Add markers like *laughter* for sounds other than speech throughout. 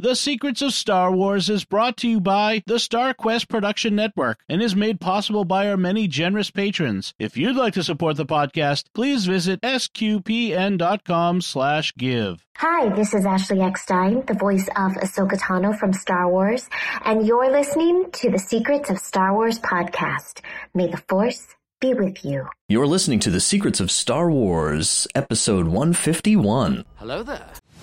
The Secrets of Star Wars is brought to you by the Star Quest Production Network and is made possible by our many generous patrons. If you'd like to support the podcast, please visit sqpn.com slash give. Hi, this is Ashley Eckstein, the voice of Ahsoka Tano from Star Wars, and you're listening to the Secrets of Star Wars podcast. May the Force be with you. You're listening to The Secrets of Star Wars, episode 151. Hello there.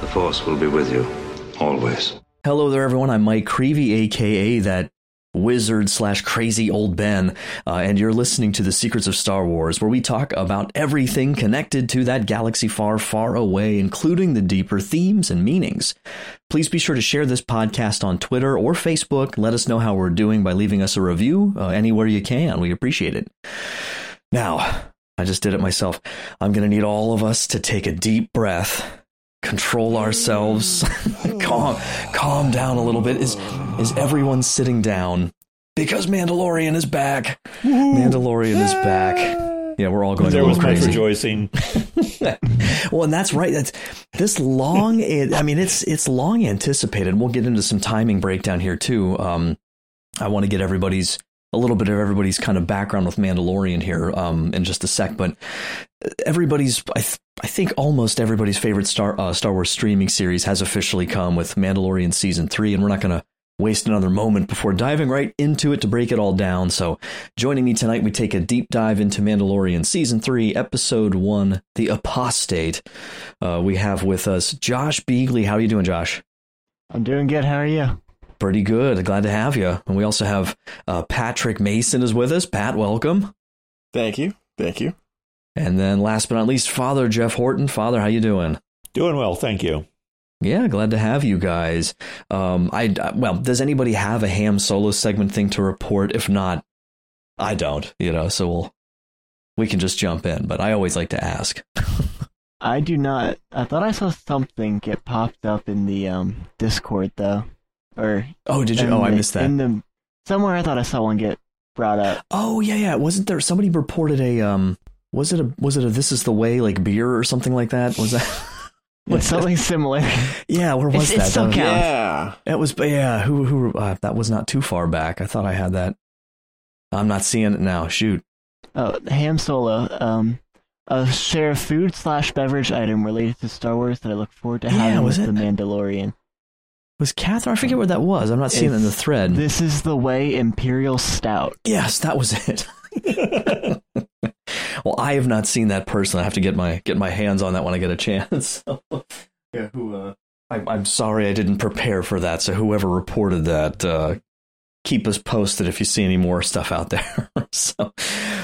the Force will be with you, always. Hello there, everyone. I'm Mike Creevy, aka that wizard slash crazy old Ben, uh, and you're listening to The Secrets of Star Wars, where we talk about everything connected to that galaxy far, far away, including the deeper themes and meanings. Please be sure to share this podcast on Twitter or Facebook. Let us know how we're doing by leaving us a review uh, anywhere you can. We appreciate it. Now, I just did it myself. I'm going to need all of us to take a deep breath control ourselves, *laughs* calm, calm down a little bit. Is is everyone sitting down? Because Mandalorian is back. Mandalorian is back. Yeah, we're all going. There a was little much rejoicing. well, and that's right. That's this long. *laughs* It, I mean, it's it's long anticipated. We'll get into some timing breakdown here too. Um, I want to get everybody's a little bit of everybody's kind of background with Mandalorian here um, in just a sec, but everybody's I, th- I think almost everybody's favorite Star uh, Star Wars streaming series has officially come with Mandalorian season three, and we're not going to waste another moment before diving right into it to break it all down. So, joining me tonight, we take a deep dive into Mandalorian season three, episode one, The Apostate. Uh, we have with us Josh Beagley. How are you doing, Josh? I'm doing good. How are you? Pretty good. Glad to have you. And we also have uh, Patrick Mason is with us. Pat, welcome. Thank you. Thank you. And then last but not least, Father Jeff Horton. Father, how you doing? Doing well, thank you. Yeah, glad to have you guys. Um, I well, does anybody have a ham solo segment thing to report? If not, I don't. You know, so we'll we can just jump in. But I always like to ask. *laughs* I do not. I thought I saw something get popped up in the um Discord though, or oh, did you? in Oh, I missed that. In the somewhere, I thought I saw one get brought up. Oh yeah, yeah. Wasn't there somebody reported a um? Was it a was it a This Is the Way like beer or something like that? Was that? *laughs* It's something *laughs* similar. Yeah, where was It's- it that? still That was- counts. Yeah. It was, yeah. Who, who? Uh, that was not too far back. I thought I had that. I'm not seeing it now. Shoot. Oh, Ham Solo. Um, a share of food slash beverage item related to Star Wars that I look forward to Yeah, having was with it? the Mandalorian. Was Catherine? I forget where that was. I'm not seeing it in the thread. This is the way Imperial Stout. yes, that was it. *laughs* well, I have not seen that person. I have to get my get my hands on that when I get a chance. So, *laughs* yeah, who? Uh, I, I'm sorry I didn't prepare for that. So whoever reported that, uh, keep us posted if you see any more stuff out there. *laughs* so,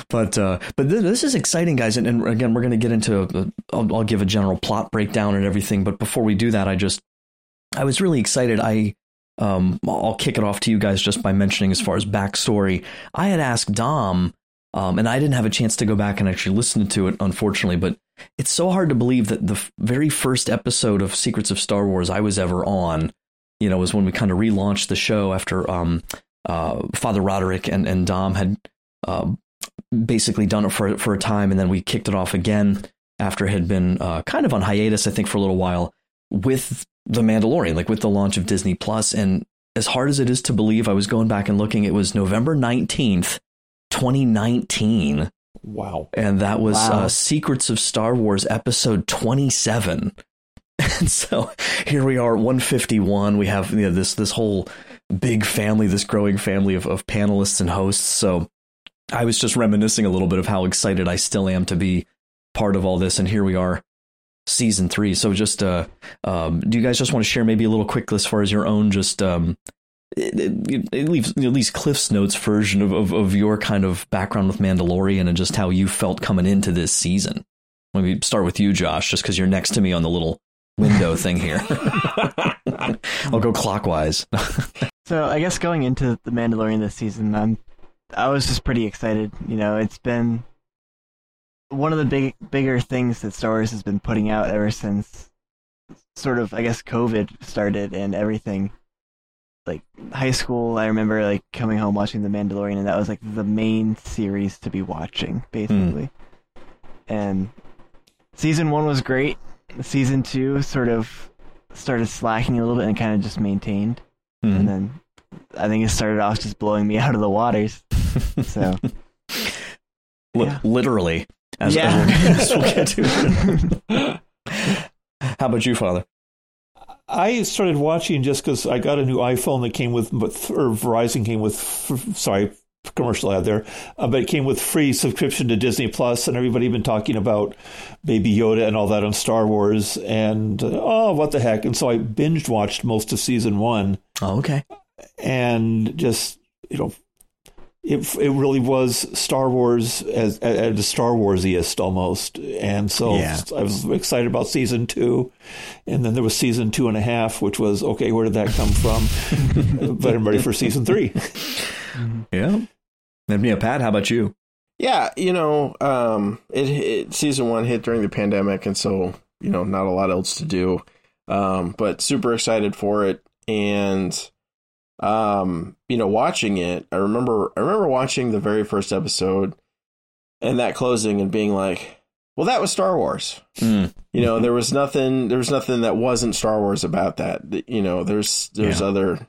but uh, but th- this is exciting, guys. And, and again, we're going to get into. A, I'll, I'll give a general plot breakdown and everything. But before we do that, I just I was really excited. I um, I'll kick it off to you guys just by mentioning as far as backstory. I had asked Dom, um, and I didn't have a chance to go back and actually listen to it, unfortunately. But it's so hard to believe that the f- very first episode of Secrets of Star Wars I was ever on, you know, was when we kind of relaunched the show after um, uh, Father Roderick and, and Dom had uh, basically done it for for a time, and then we kicked it off again after it had been uh, kind of on hiatus, I think, for a little while with the Mandalorian, like with the launch of Disney Plus. And as hard as it is to believe, I was going back and looking. It was November nineteenth, twenty nineteen. Wow. And that was Wow. uh, Secrets of Star Wars episode 27. *laughs* And so here we are, 151. We have you know, this this whole big family, this growing family of, of panelists and hosts. So I was just reminiscing a little bit of how excited I still am to be part of all this. And here we are, season three. So just, uh, um, do you guys just want to share maybe a little quick as far as your own just um, it, it, it leaves at least Cliff's notes version of, of, of your kind of background with Mandalorian and just how you felt coming into this season. Let me start with you, Josh, just because you're next to me on the little window *laughs* thing here. *laughs* I'll go clockwise. *laughs* so I guess going into the Mandalorian this season, I'm I was just pretty excited. You know, it's been one of the big bigger things that Star Wars has been putting out ever since sort of I guess COVID started and everything. Like high school, I remember like coming home watching The Mandalorian, and that was like the main series to be watching, basically. Mm. And season one was great. Season two sort of started slacking a little bit and kind of just maintained. Mm. And then I think it started off just blowing me *laughs* out of the waters. *laughs* So, yeah. literally, as, yeah. as we'll get to. *laughs* *laughs* How about you, Father? I started watching just because I got a new iPhone that came with, or Verizon came with, sorry, commercial ad there, uh, but it came with free subscription to Disney Plus, and everybody been talking about Baby Yoda and all that on Star Wars, and uh, oh, what the heck! And so I binge watched most of season one. Oh, okay. And just you know, it it really was Star Wars as at the Star Warsiest almost, and so yeah. I was excited about season two, and then there was season two and a half, which was okay. Where did that come from? *laughs* but I'm ready for season three. *laughs* Yeah. And yeah, Pat, how about you? Yeah, you know, um, it, it season one hit during the pandemic, and so you know, not a lot else to do. Um, but super excited for it, and um, you know, watching it, I remember, I remember watching the very first episode and that closing and being like, well, that was Star Wars. Mm. You know, *laughs* there was nothing, there was nothing that wasn't Star Wars about that. You know, there's, there's yeah. other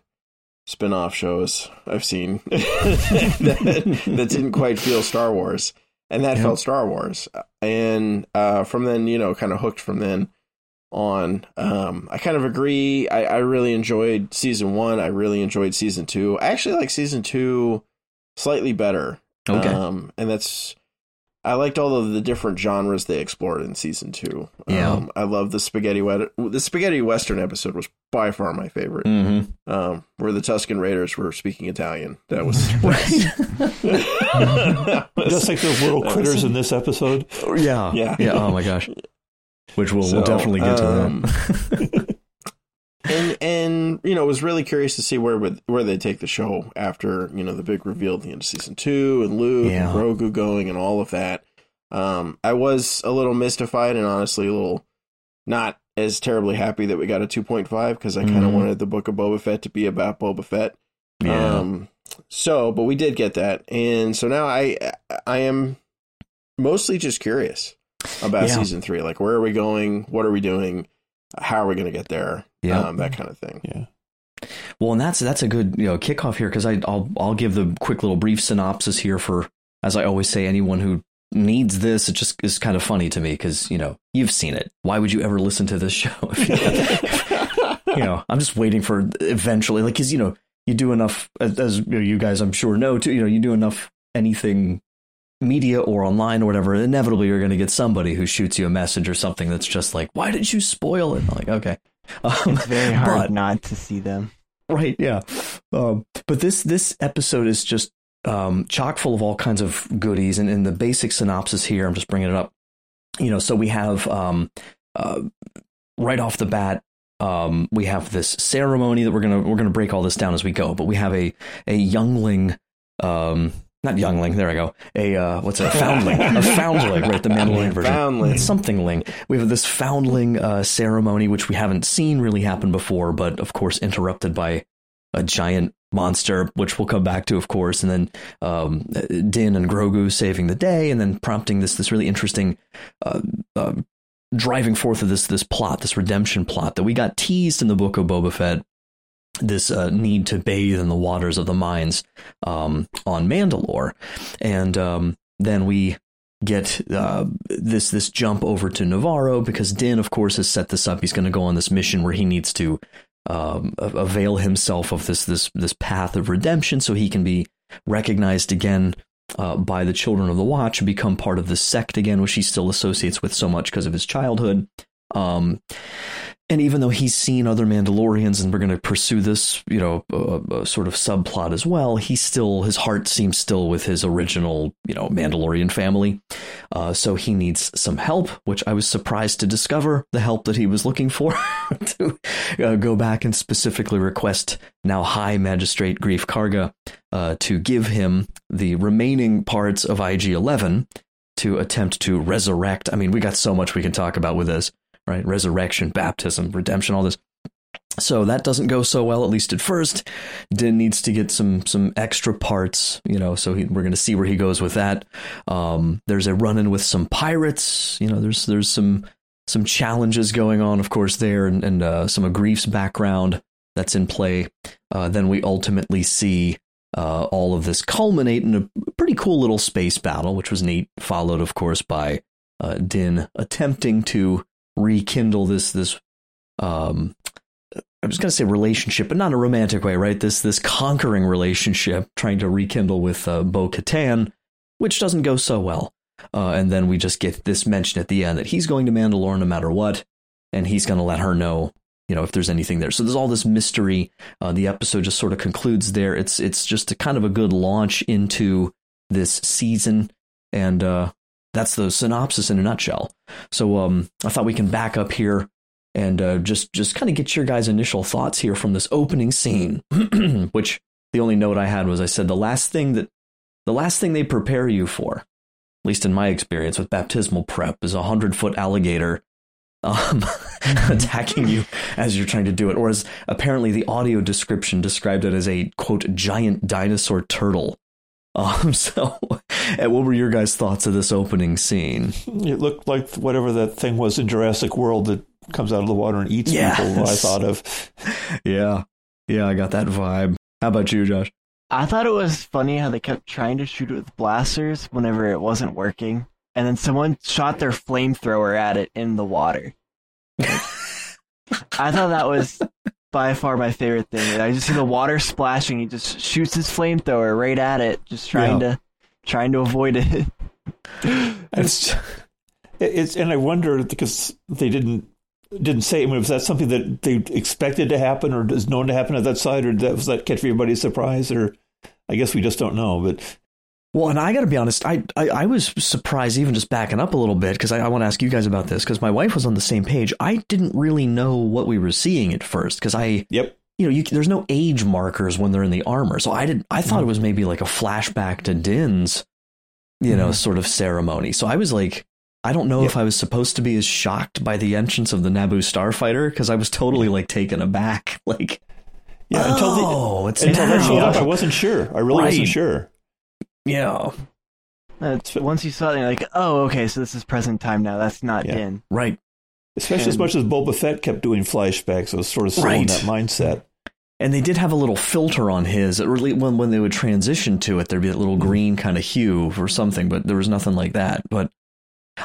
spin-off shows I've seen *laughs* that, that, *laughs* didn't quite feel Star Wars, and that yep. felt Star Wars. And uh, from then, you know, kind of hooked from then on. Um, I kind of agree. I, I really enjoyed season one. I really enjoyed season two. I actually like season two slightly better. Okay, um, and that's I liked all of the different genres they explored in season two. Yeah, um, I love the spaghetti the spaghetti western episode was by far my favorite. Mm-hmm. Um, where the Tusken Raiders were speaking Italian. That was, just like those little critters was, in this episode. Yeah, yeah, yeah. Oh my gosh, which we'll, so, we'll definitely get to um, that. *laughs* and and you know was really curious to see where would where they take the show after you know the big reveal at the end of season two and Luke yeah. and Grogu going and all of that. Um, I was a little mystified and honestly a little not as terribly happy that we got a 2.5 because I kind of mm-hmm. wanted the book of Boba Fett to be about Boba Fett. Yeah. Um, so, but we did get that, and so now I I am mostly just curious about yeah. season three. Like, where are we going? What are we doing? How are we going to get there? Yeah, um, that kind of thing. Yeah. Well, and that's that's a good you know kickoff here because I'll I'll give the quick little brief synopsis here for as I always say anyone who needs this. It just is kind of funny to me because you know you've seen it. Why would you ever listen to this show? *laughs* you know, I'm just waiting for eventually, like, because you know you do enough as, as you guys I'm sure know too. You know, you do enough anything media or online or whatever, inevitably you're going to get somebody who shoots you a message or something that's just like, "Why did you spoil it?" Like, okay, um, it's very hard but, not to see them. Right? Yeah. Um, but this this episode is just um, chock full of all kinds of goodies, and in the basic synopsis here, I'm just bringing it up. You know, so we have um, uh, right off the bat. Um, we have this ceremony that we're gonna we're gonna break all this down as we go, but we have a a youngling um, not youngling. There I go. A uh, what's it? A foundling. a *laughs* foundling, right? The Mandalorian version. Foundling. Somethingling. We have this foundling uh, ceremony, which we haven't seen really happen before, but of course interrupted by a giant monster, which we'll come back to, of course, and then um, Din and Grogu saving the day, and then prompting this this really interesting. Uh, uh, driving forth of this this plot, this redemption plot that we got teased in the book of Boba Fett this uh, need to bathe in the waters of the mines um, on Mandalore, and um, then we get uh, this this jump over to Nevarro because Din, of course, has set this up. He's going to go on this mission where he needs to um, avail himself of this this this path of redemption, so he can be recognized again uh, by the Children of the Watch become part of the sect again, which he still associates with so much because of his childhood. Um, and even though he's seen other Mandalorians and we're going to pursue this, you know, uh, sort of subplot as well, he still, his heart seems still with his original, you know, Mandalorian family. Uh, so he needs some help, which I was surprised to discover the help that he was looking for *laughs* to uh, go back and specifically request now High Magistrate Greef Karga uh, to give him the remaining parts of IG 11 to attempt to resurrect. I mean, we got so much we can talk about with this right? Resurrection, baptism, redemption, all this. So that doesn't go so well, at least at first. Din needs to get some some extra parts, you know. So he, we're going to see where he goes with that. Um, there's a run in with some pirates, you know. There's there's some some challenges going on, of course, there, and, and uh, some of Greef's background that's in play. Uh, then we ultimately see uh, all of this culminate in a pretty cool little space battle, which was neat. Followed, of course, by uh, Din attempting to rekindle this this um I was going to say relationship, but not in a romantic way, right? This this conquering relationship, trying to rekindle with uh, Bo Katan, which doesn't go so well. Uh, and then we just get this mention at the end that he's going to Mandalore no matter what, and he's going to let her know, you know, if there's anything there. So there's all this mystery. Uh, the episode just sort of concludes there. It's it's just a kind of a good launch into this season, and uh, that's the synopsis in a nutshell. So um, I thought we can back up here and uh, just just kind of get your guys' initial thoughts here from this opening scene. *clears throat* which the only note I had was I said the last thing that the last thing they prepare you for, at least in my experience with baptismal prep, is a hundred foot alligator um, *laughs* attacking you as you're trying to do it, or as apparently the audio description described it as a quote giant dinosaur turtle um, *laughs* so, what were your guys' thoughts of this opening scene? It looked like whatever that thing was in Jurassic World that comes out of the water and eats yes. people. I thought of. *laughs* Yeah, yeah, I got that vibe. How about you, Josh? I thought it was funny how they kept trying to shoot it with blasters whenever it wasn't working, and then someone shot their flamethrower at it in the water. *laughs* I thought that was by far my favorite thing. I just see the water splashing. He just shoots his flamethrower right at it, just trying yeah. to trying to avoid it. *laughs* it's it's and I wonder because they didn't didn't say. I mean, was that something that they expected to happen, or is known to happen at that side, or that was that catch everybody's surprise, or I guess we just don't know. But well, and I got to be honest, I, I, I was surprised, even just backing up a little bit, because I, I want to ask you guys about this, because my wife was on the same page. I didn't really know what we were seeing at first, because I yep. You know, you, there's no age markers when they're in the armor, so I did. I thought it was maybe like a flashback to Din's, you know, mm-hmm. sort of ceremony. So I was like, I don't know if I was supposed to be as shocked by the entrance of the Naboo starfighter because I was totally like taken aback. *laughs* Like, yeah, oh, until the, oh, it's until that showed up, I wasn't sure. I really right. wasn't sure. Yeah. That's, once you saw it, you're like, oh, okay, so this is present time now. That's not yeah. Din. Right. Especially and, as much as Boba Fett kept doing flashbacks, I was sort of still right. in that mindset. And they did have a little filter on his. It really, when when they would transition to it, there'd be that little green kind of hue or something, but there was nothing like that. But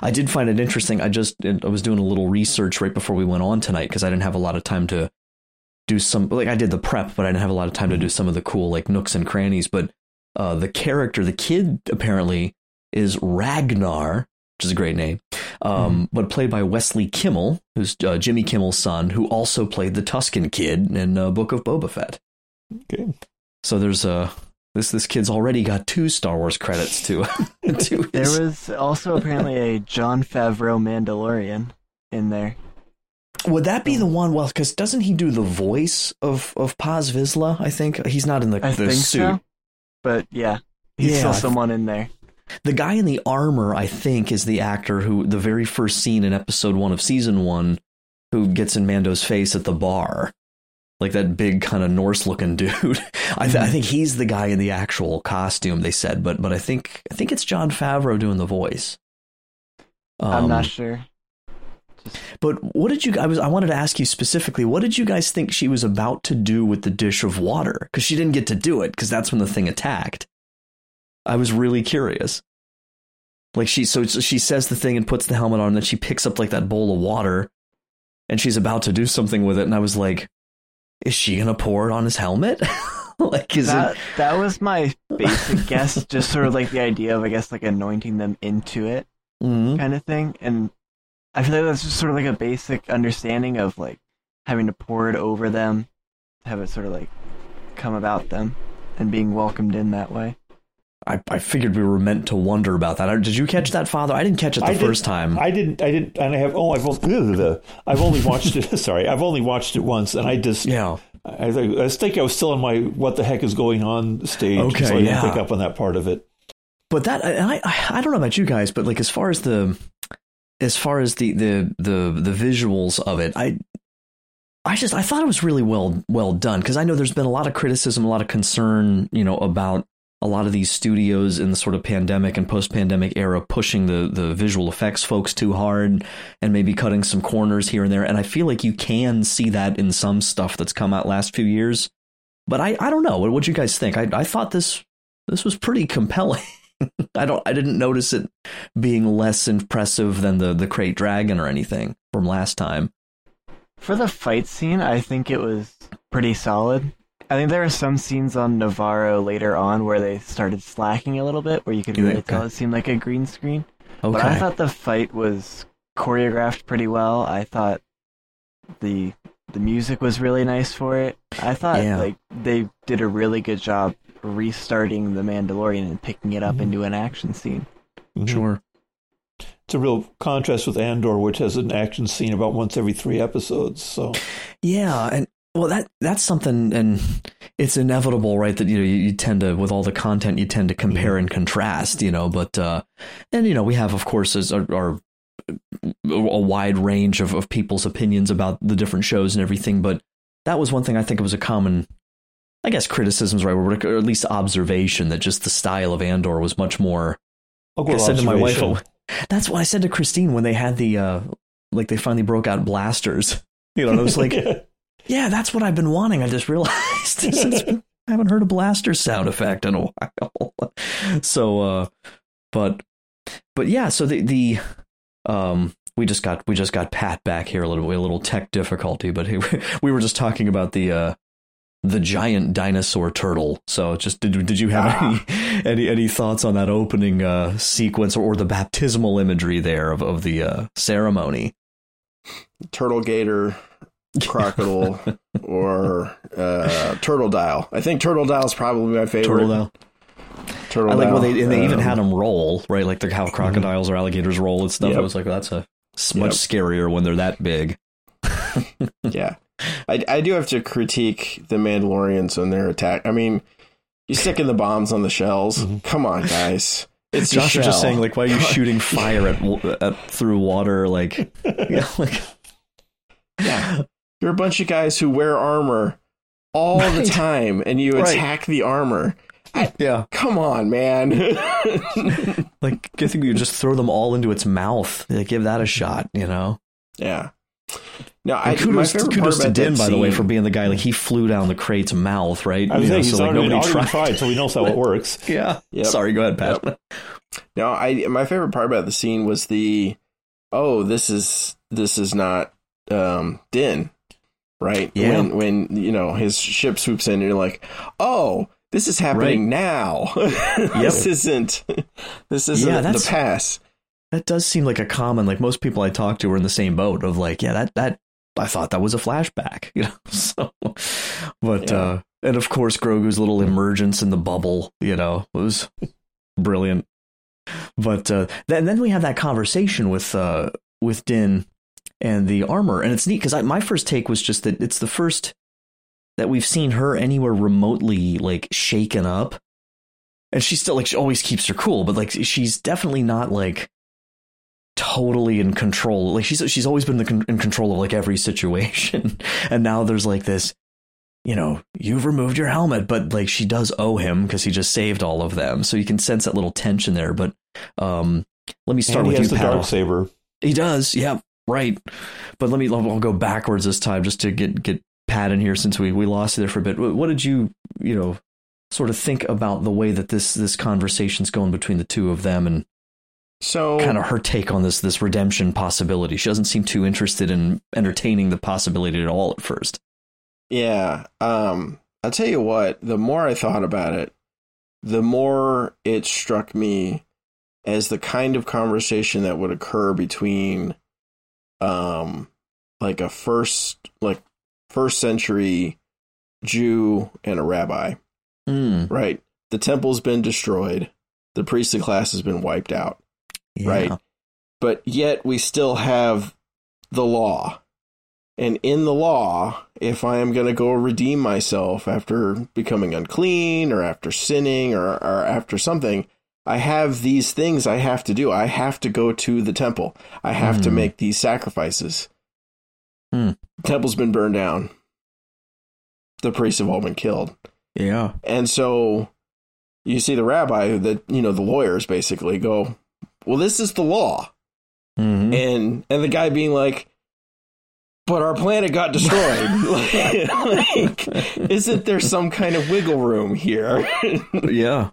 I did find it interesting. I just I was doing a little research right before we went on tonight because I didn't have a lot of time to do some like I did the prep, but I didn't have a lot of time to do some of the cool like nooks and crannies. But uh, the character, the kid apparently is Ragnar, which is a great name, um, mm. but played by Wesley Kimmel, who's uh, Jimmy Kimmel's son, who also played the Tusken Kid in uh, Book of Boba Fett. Okay. So there's a uh, this this kid's already got two Star Wars credits to. *laughs* *laughs* to his... There was also apparently a Jon Favreau Mandalorian in there. Would that be the one? Well, because doesn't he do the voice of of Paz Vizsla? I think he's not in the, I the suit. So but yeah, he's yeah, still someone in there. The guy in the armor, I think, is the actor who the very first scene in episode one of season one, who gets in Mando's face at the bar, like that big kind of Norse looking *laughs* dude. I, th- I, think he's the guy in the actual costume. They said, but but I think I think it's Jon Favreau doing the voice. Um, I'm not um, sure. But what did you? I was. I wanted to ask you specifically. What did you guys think she was about to do with the dish of water? Because she didn't get to do it because that's when the thing attacked. I was really curious. Like she, so she says the thing and puts the helmet on, and then she picks up like that bowl of water, and she's about to do something with it. And I was like, "Is she gonna pour it on his helmet?" *laughs* like, is that it... that was my basic guess? Just sort of like the idea of, I guess, like anointing them into it, mm-hmm. kind of thing. And I feel like that's just sort of like a basic understanding of like having to pour it over them, have it sort of like come about them, and being welcomed in that way. I, I figured we were meant to wonder about that. Did you catch that, Father? I didn't catch it the I first time. I didn't. I didn't. And I have. Oh, I've only, *laughs* I've only watched it. *laughs* Sorry, I've only watched it once, and I just. Yeah. I, I think I was still in my "what the heck is going on" stage, Okay, so I didn't yeah. pick up on that part of it. But that I, I I don't know about you guys, but like as far as the as far as the the the the visuals of it, I I just I thought it was really well well done because I know there's been a lot of criticism, a lot of concern, you know, about a lot of these studios in the sort of pandemic and post pandemic era pushing the the visual effects folks too hard and maybe cutting some corners here and there. And I feel like you can see that in some stuff that's come out last few years. But I I don't know. What what you guys think? I I thought this this was pretty compelling. *laughs* I don't I didn't notice it being less impressive than the the krayt dragon or anything from last time. For the fight scene, I think it was pretty solid. I think there are some scenes on Nevarro later on where they started slacking a little bit, where you could really okay. tell it seemed like a green screen. Okay. But I thought the fight was choreographed pretty well. I thought the the music was really nice for it. I thought Yeah. like they did a really good job restarting the Mandalorian and picking it up Mm-hmm. into an action scene. Mhm. Sure. It's a real contrast with Andor, which has an action scene about once every three episodes. So Yeah, and well, that that's something, and it's inevitable, right? That you know you, you tend to with all the content you tend to compare and contrast, you know. But uh, and you know we have, of course, as our, our a wide range of, of people's opinions about the different shows and everything. But that was one thing I think it was a common, I guess, criticisms, right? Or at least observation that just the style of Andor was much more. I said to my wife, *laughs* that's what I said to Christine when they had the uh, like they finally broke out blasters. *laughs* You know, and I was like, *laughs* yeah, that's what I've been wanting. I just realized been- I haven't heard a blaster sound effect in a while. so, uh, but, but yeah, so the, the, um, we just got, we just got Pat back here a little bit, a little tech difficulty, but he, we were just talking about the, uh, the giant dinosaur turtle. So just did, did you have any, any, any thoughts on that opening, uh, sequence or, or the baptismal imagery there of, of the, uh, ceremony? Turtle Gator, Crocodile, *laughs* or uh, Turtle Dial. I think Turtle Dial is probably my favorite. Turtle Dial. Turtle I like when they and they even Um, had them roll, right? Like the, how crocodiles or alligators roll and stuff. Yep. I was like, that's a it's much Yep. scarier when they're that big. *laughs* yeah, I, I do have to critique the Mandalorians when they're attacked. I mean, you sticking the bombs on the shells. Mm-hmm. Come on, guys. It's Josh just saying, like, why are you shooting fire at, at through water? Like, *laughs* yeah, like Yeah. You're a bunch of guys who wear armor all the time and you Right. attack the armor. yeah, Come on, man. *laughs* like I think you just throw them all into its mouth. Like, give that a shot, you know. yeah. No, I And kudos, my kudos part to Din, by the way, for being the guy. Like he flew down the krayt's mouth, right? I was You know, saying he's so, like, nobody tried. tried, so he knows how it *laughs* works. Yeah. Yep. Sorry, go ahead, Pat. Yep. No, I my favorite part about the scene was the oh, this is this is not um Din, right? Yeah. When when you know his ship swoops in and you're like, "Oh, this is happening now. *laughs* this isn't *laughs* this isn't Yeah, the pass." That does seem like a common. Like most people I talk to are in the same boat of like, yeah, that that I thought that was a flashback, *laughs* you know. So, but Yeah. uh, and of course Grogu's little emergence in the bubble, you know, was *laughs* brilliant. But uh, then then we have that conversation with uh with Din and the armor, and it's neat because my first take was just that it's the first that we've seen her anywhere remotely like shaken up, and she's still like she always keeps her cool, but like she's definitely not like totally in control. Like she's she's always been the con- in control of like every situation, *laughs* and now there's like this, you know, you've removed your helmet, but like she does owe him because he just saved all of them, so you can sense that little tension there. But um, let me start and with you, the Pat. dark saber. He does, yeah, right. But let me I'll go backwards this time just to get get Pat in here since we we lost you there for a bit. What did you you know sort of think about the way that this this conversation's going between the two of them and So kind of her take on this this redemption possibility. She doesn't seem too interested in entertaining the possibility at all at first. Yeah. Um, I'll tell you what, the more I thought about it, the more it struck me as the kind of conversation that would occur between um like a first like first century Jew and a rabbi, Mm. right? The temple's been destroyed, the priestly class has been wiped out, Yeah. right? But yet we still have the law. And in the law, if I am going to go redeem myself after becoming unclean or after sinning or, or after something, I have these things I have to do. I have to go to the temple. I have to Hmm. make these sacrifices. Hmm. Temple's been burned down. The priests have all been killed. Yeah. And so you see the rabbi that, you know, the lawyers basically go, well, this is the law. Mhm. And, and the guy being like, but our planet got destroyed. *laughs* like, isn't there some kind of wiggle room here? *laughs* yeah.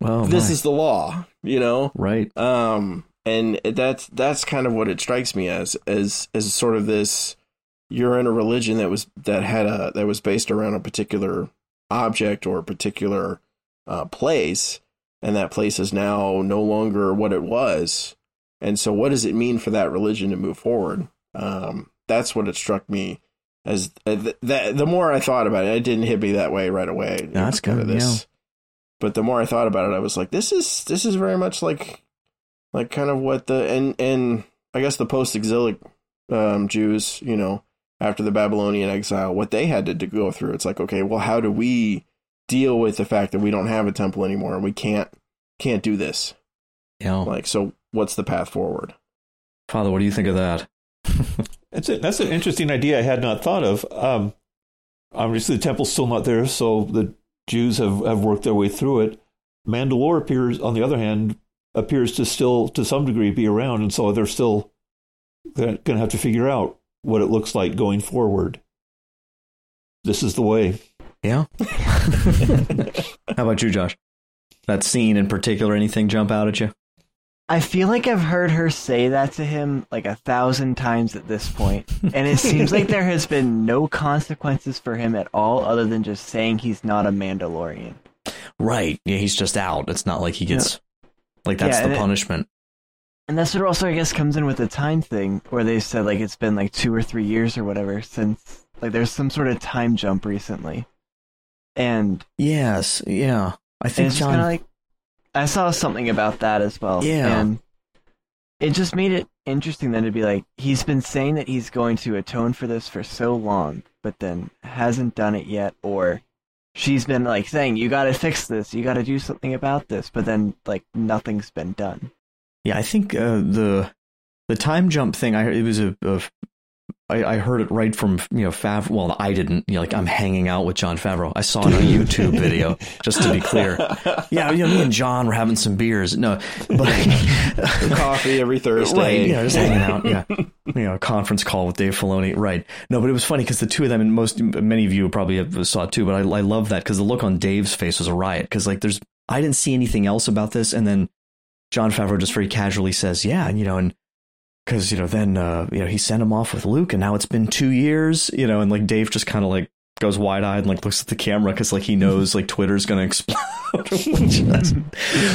Well, this my. is the law, you know? right. Um, and that's that's kind of what it strikes me as as as sort of this you're in a religion that was that had a that was based around a particular object or a particular uh, place, and that place is now no longer what it was. And so, what does it mean for that religion to move forward? Um, that's what it struck me as. Uh, th- that the more I thought about it, it didn't hit me that way right away. It That's was kind of good, yeah. But the more I thought about it, I was like, this is this is very much like like kind of what the and and I guess the post exilic um, Jews, you know, after the Babylonian exile, what they had to, to go through. It's like, okay, well, how do we deal with the fact that we don't have a temple anymore and we can't can't do this? Yeah. Like, so what's the path forward? Father, what do you think of that? *laughs* That's it. That's an interesting idea I had not thought of. Um, obviously, the temple's still not there, so the Jews have, have worked their way through it. Mandalore appears, on the other hand, appears to still, to some degree, be around, and so they're still they're going to have to figure out what it looks like going forward. This is the way. Yeah. *laughs* How about you, Josh? That scene in particular, anything jump out at you? I feel like I've heard her say that to him like a thousand times at this point, and it seems like there has been no consequences for him at all, other than just saying he's not a Mandalorian. Right. Yeah, he's just out. It's not like he gets like that's Yeah, the and it- punishment. And that's what also I guess comes in with the time thing, where they said like it's been like two or three years or whatever since like there's some sort of time jump recently, and Yes. Yeah. I think it's kind of like I saw something about that as well. Yeah. and it just made it interesting then to be like he's been saying that he's going to atone for this for so long, but then hasn't done it yet, or she's been like saying you got to fix this, you got to do something about this, but then like nothing's been done. Yeah, I think uh, the the time jump thing. I it was a, a I, I heard it right from you know Fav. Well, I didn't. You know, like I'm hanging out with Jon Favreau. I saw it on a YouTube *laughs* video. Just to be clear, yeah, you know, me and John were having some beers. No, but *laughs* Coffee every Thursday. Right, yeah, just hanging out. Yeah, you know, a conference call with Dave Filoni. Right. No, but it was funny because the two of them, and most many of you probably have, saw it too. But I, I love that because the look on Dave's face was a riot. Because like, there's I didn't see anything else about this, and then Jon Favreau just very casually says, "Yeah," and you know, and because you know, then uh, you know, he sent him off with Luke, and now it's been two years, you know, and like Dave just kind of like goes wide eyed and like looks at the camera because like he knows like Twitter's gonna explode. *laughs*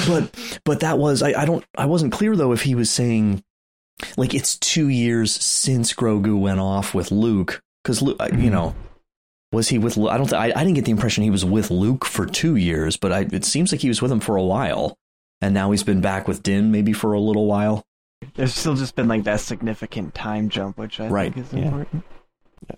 But but that was I, I don't I wasn't clear though if he was saying like it's two years since Grogu went off with Luke because Luke you know was he with I don't th- I, I didn't get the impression he was with Luke for two years but I, it seems like he was with him for a while and now he's been back with Din maybe for a little while There's still just been like that significant time jump, which I Right, think is yeah. important.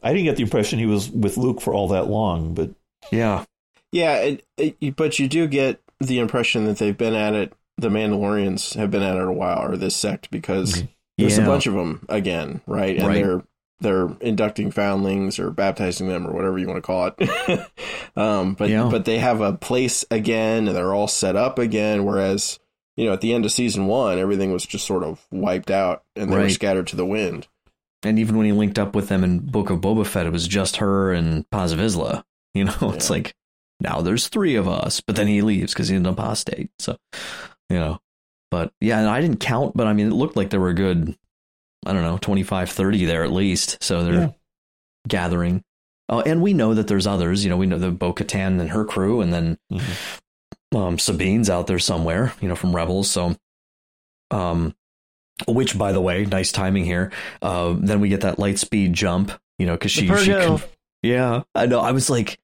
I didn't get the impression he was with Luke for all that long, but yeah Yeah, it, it, but you do get the impression that they've been at it. The Mandalorians have been at it a while, or this sect, because there's Yeah. a bunch of them again, right? And Right. they're they're inducting foundlings or baptizing them or whatever you want to call it. *laughs* um, but Yeah. but they have a place again, and they're all set up again. Whereas you know at the end of season one, everything was just sort of wiped out, and they were scattered to the wind. and even when he linked up with them in Book of Boba Fett it was just her and Paz Vizsla *laughs* you know it's like now there's three of us but then he leaves because he's an apostate so you know. But yeah and I didn't count but I mean it looked like there were a good I don't know 25 30 there at least so they're Yeah. gathering. Oh and we know that there's others you know we know the Bo Katan and her crew and then mm-hmm. Um Sabine's out there somewhere you know from Rebels so um which by the way nice timing here uh then we get that light speed jump You know, because she, she Purrgil. yeah, I know. I was like,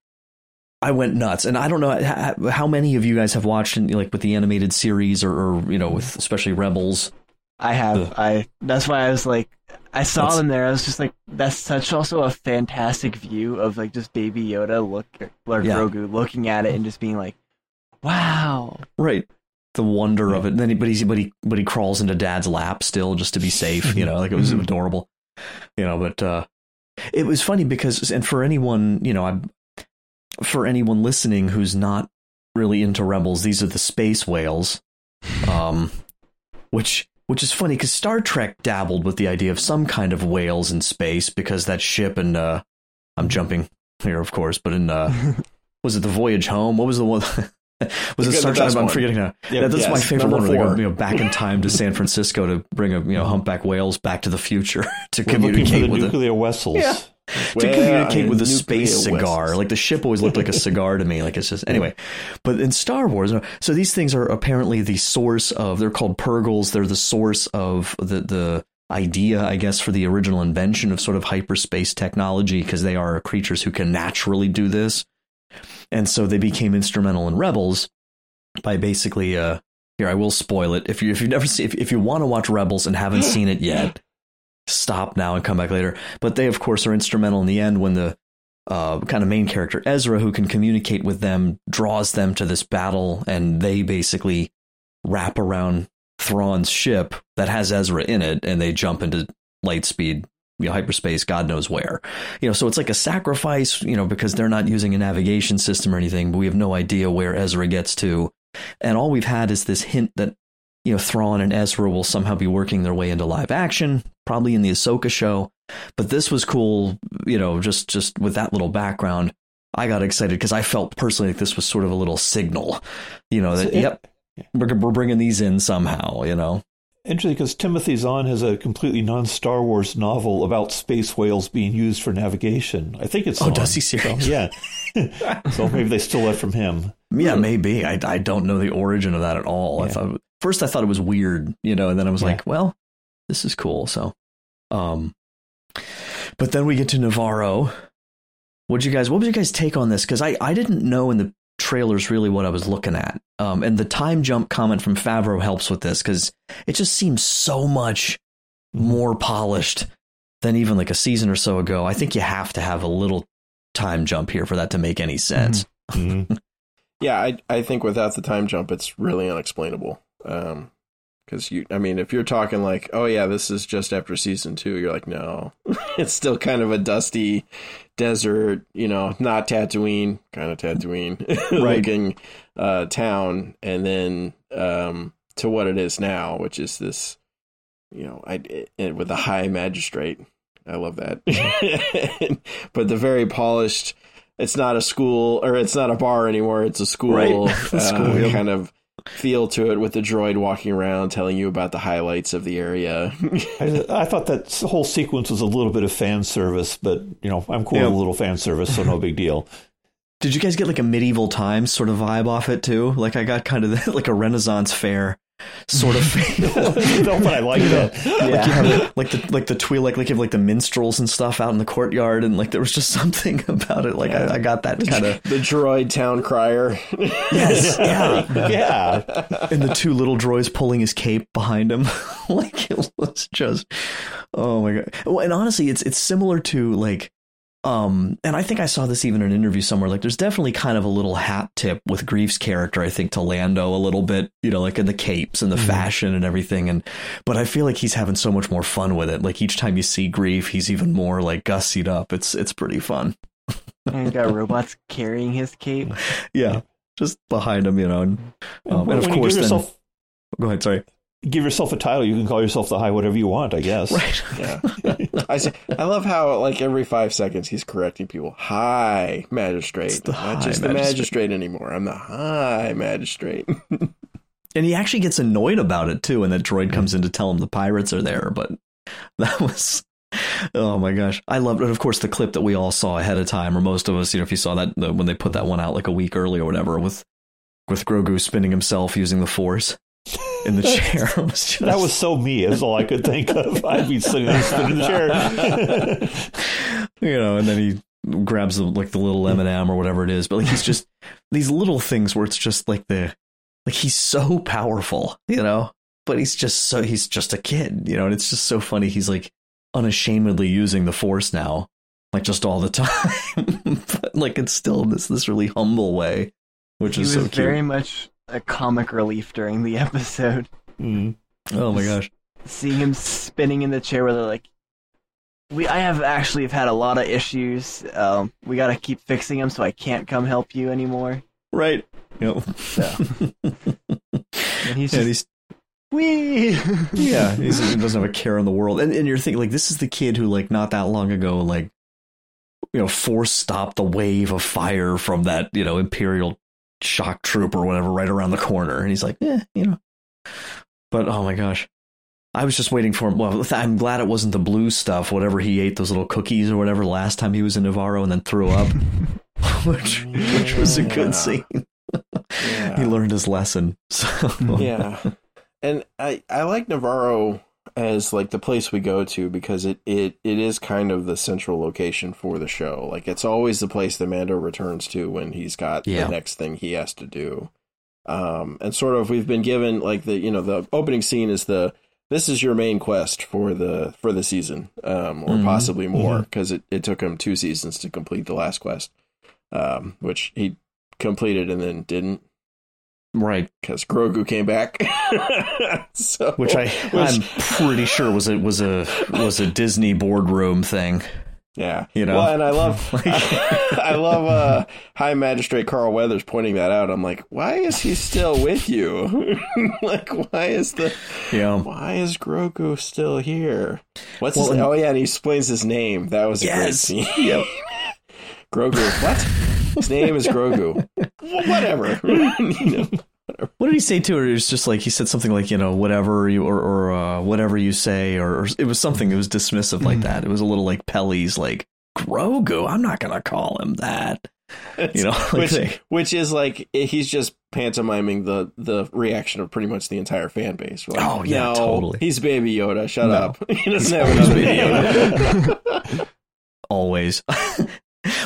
I went nuts, and I don't know how, how many of you guys have watched, like with the animated series, or, or you know, with especially Rebels. I have. I. That's why I was like, I saw That's- them there. I was just like, that's such also a fantastic view of like just Baby Yoda look or Yeah. Grogu looking at it and just being like, wow. Right. The wonder of it. And then he, but he but he but he crawls into dad's lap still just to be safe, you know, like it was Mhm. adorable. You know, but uh it was funny because and for anyone, you know, I'm for anyone listening who's not really into rebels, these are the space whales. Um which which is funny cuz Star Trek dabbled with the idea of some kind of whales in space because that ship and uh I'm jumping here of course, but in uh *laughs* was it the voyage home? What was the one *laughs* *laughs* was it Star Trek? I'm forgetting now. Yep, that's my favorite one. Where go you know, back in time to San Francisco to bring a you know humpback whales back to the future *laughs* to We're communicate the with it. nuclear vessels. Yeah. Well, *laughs* to communicate with a space cigar. vessels. Like the ship always looked like a cigar to me. Like it's just anyway. But in Star Wars, so these things are apparently the source of. They're called Purrgils. They're the source of the the idea, I guess, for the original invention of sort of hyperspace technology because they are creatures who can naturally do this, and so they became instrumental in Rebels by basically. uh here, I will spoil it. If you if you've never seen if, if you want to watch Rebels and haven't seen it yet, stop now and come back later. But they, of course, are instrumental in the end when the uh, kind of main character Ezra, who can communicate with them, draws them to this battle, and they basically wrap around Thrawn's ship that has Ezra in it, and they jump into light speed. You know, hyperspace, God knows where. You know, so it's like a sacrifice, you know, because they're not using a navigation system or anything, but we have no idea where Ezra gets to. And all we've had is this hint that you know, Thrawn and Ezra will somehow be working their way into live action, probably in the Ahsoka show. But this was cool, you know, just just with that little background. I got excited because I felt personally like this was sort of a little signal, you know, that So it- yep, we're we're bringing these in somehow, you know. Interesting because Timothy Zahn has a completely non-Star Wars novel about space whales being used for navigation. I think it's Oh, does he So, seriously? yeah. *laughs* so maybe they stole that from him. Yeah, maybe. I I don't know the origin of that at all. I Yeah. thought first I thought it was weird, you know, and then I was Yeah. like, well, this is cool. So, um, but then we get to Nevarro. What'd you guys? What was your guys' take on this? Because I I didn't know in the trailers really what I was looking at. Um, and the time jump comment from Favreau helps with this because it just seems so much more polished than even like a season or so ago. I think you have to have a little time jump here for that to make any sense. Mhm. *laughs* Yeah, I I think without the time jump, it's really unexplainable. Um, because you, I mean, if you're talking like, oh yeah, this is just after season two, you're like, no, *laughs* it's still kind of a dusty desert, you know, not Tatooine, kind of Tatooine *laughs* looking uh, town, and then um, to what it is now, which is this, you know, I it, with a high magistrate. I love that, *laughs* but the very polished. It's not a school or it's not a bar anymore. It's a school, Right. uh, School, yeah. kind of feel to it with the droid walking around telling you about the highlights of the area. *laughs* I, I thought that whole sequence was a little bit of fan service, but you know, I'm cool Yeah. with a little fan service, so no big deal. Did you guys get like a medieval times sort of vibe off it too? Like I got kind of *laughs* like a Renaissance fair sort of *laughs* feel. you but I like that. Like you have like the like the Twi'lek, like you have like the minstrels and stuff out in the courtyard, and like there was just *laughs* something about it. Like I, I got that kind of *laughs* the droid town crier. yes, yeah, Yeah. and the two little droids pulling his cape behind him. like it was just, oh my god. Well, and honestly, it's it's similar to like, um, and I think I saw this even in an interview somewhere. Like, there's definitely kind of a little hat tip with Greef's character. I think to Lando a little bit, you know, like in the capes and the fashion and everything. And but I feel like he's having so much more fun with it. Like each time you see Grief, he's even more like gussied up. It's it's pretty fun. *laughs* And he's got robots carrying his cape. *laughs* Yeah, just behind him, you know. And, um, when and of course, then yourself, go ahead. Sorry. Give yourself a title, you can call yourself the high whatever you want, I guess. *laughs* Right. Yeah, *laughs* I say, I love how like every five seconds he's correcting people. Hi, magistrate, the not high just the magistrate. magistrate anymore. I'm the high magistrate. *laughs* And he actually gets annoyed about it too, and that droid mm-hmm. comes in to tell him the pirates are there. But that was, oh my gosh, I loved it. Of course, the clip that we all saw ahead of time, or most of us, you know, if you saw that when they put that one out like a week early or whatever, with with Grogu spinning himself using the Force in the *laughs* chair, *laughs* was just, That was so me. That's all I could think of. *laughs* I'd be sitting there spinning the chair. you know, and then he grabs the, like the little M and m or whatever it is. But like he's just these little things where it's just like the like he's so powerful, you know, but he's just so he's just a kid, you know, and it's just so funny. He's like unashamedly using the force now, like just all the time, but like it's still this this really humble way, which he is was so cute. very much a comic relief during the *laughs* episode. Mm. Oh my gosh! Seeing him spinning in the chair where they're like, "We, I have actually have had a lot of issues. Um, we got to keep fixing them, so I can't come help you anymore." Right. Yep. So. and he's *laughs* Yeah, just, he's Wee! *laughs* yeah, he's, he doesn't have a care in the world. And and you're thinking like this is the kid who like not that long ago like you know force stopped the wave of fire from that you know imperial shock troop or whatever right around the corner, and he's like, yeah, you know. But oh my gosh. I was just waiting for him. Well, *laughs* I'm glad it wasn't the blue stuff, whatever he ate, those little cookies or whatever last time he was in Nevarro and then threw up, *laughs* which, which was a good scene. *laughs* he learned his lesson. So. yeah. And I, I like Nevarro as like the place we go to because it, it, it is kind of the central location for the show. Like it's always the place that Mando returns to when he's got Yeah. the next thing he has to do. Um, and sort of we've been given like the you know the opening scene is the this is your main quest for the for the season um, or Mhm. possibly more Mhm. because it, it took him two seasons to complete the last quest um, which he completed and then didn't Right. because Grogu came back. *laughs* *laughs* so, which I which- I'm pretty sure was a was a was a Disney boardroom thing. yeah, You know? Well, and I love, *laughs* *laughs* I love uh, High Magistrate Carl Weathers pointing that out. I'm like, why is he still with you? like, why is the, Yeah. why is Grogu still here? What's Well, his? and- Oh yeah, and he explains his name. That was a great Yes. scene. Yep. Grogu. What? His name is Grogu. Whatever. you know. What did he say to her? It was just like he said something like you know whatever you or or uh, whatever you say or, or it was something that was dismissive like that. It was a little like Pelly's like Grogu. I'm not gonna call him that. You know, *laughs* like which they- which is like he's just pantomiming the the reaction of pretty much the entire fan base. Like, Oh, yeah, no, totally. He's Baby Yoda. Shut No. up. *laughs* he doesn't have another Baby Baby Yoda. *laughs* always.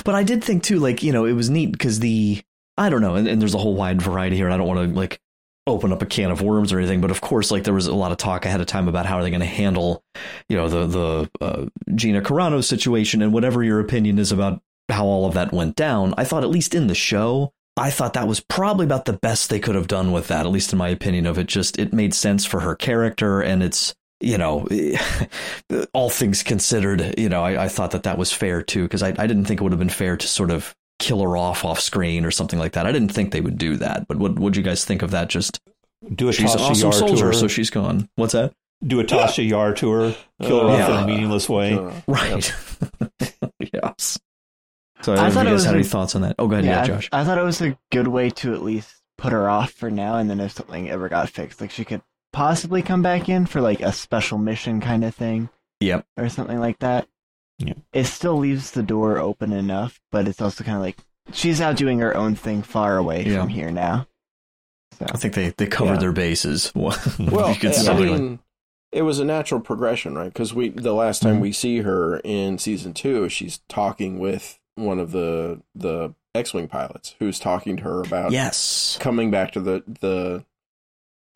but I did think too, like you know, it was neat because the I don't know, and, and there's a whole wide variety here. And I don't want to like open up a can of worms or anything, but of course, like there was a lot of talk ahead of time about how are they going to handle, you know, the the uh, Gina Carano situation and whatever your opinion is about how all of that went down. I thought at least in the show. I thought that was probably about the best they could have done with that, at least in my opinion of it. Just it made sense for her character, and it's you know, *laughs* all things considered, you know, I, I thought that that was fair too because I, I didn't think it would have been fair to sort of kill her off off screen or something like that. I didn't think they would do that. But what would you guys think of that? Just Do a she's an Tasha awesome Yar to soldier, so she's gone. What's that? Do a Tasha Yar to her, kill her Uh, off in a meaningless way. Right. *laughs* yes. So I, I don't know thought if it you was guys had a- any thoughts on that? Oh, go ahead, yeah, yeah, I- Josh. I, thought it was a good way to at least put her off for now, and then if something ever got fixed, like she could possibly come back in for like a special mission kind of thing Yep. or something like that. Yeah. It still leaves the door open enough, but it's also kind of like she's out doing her own thing far away Yeah. from here now. So I think they, they covered Yeah. their bases. *laughs* Well, You could I mean, it was a natural progression, right? Because we the last time we see her in season two, she's talking with one of the the X-wing pilots who's talking to her about yes. coming back to the the.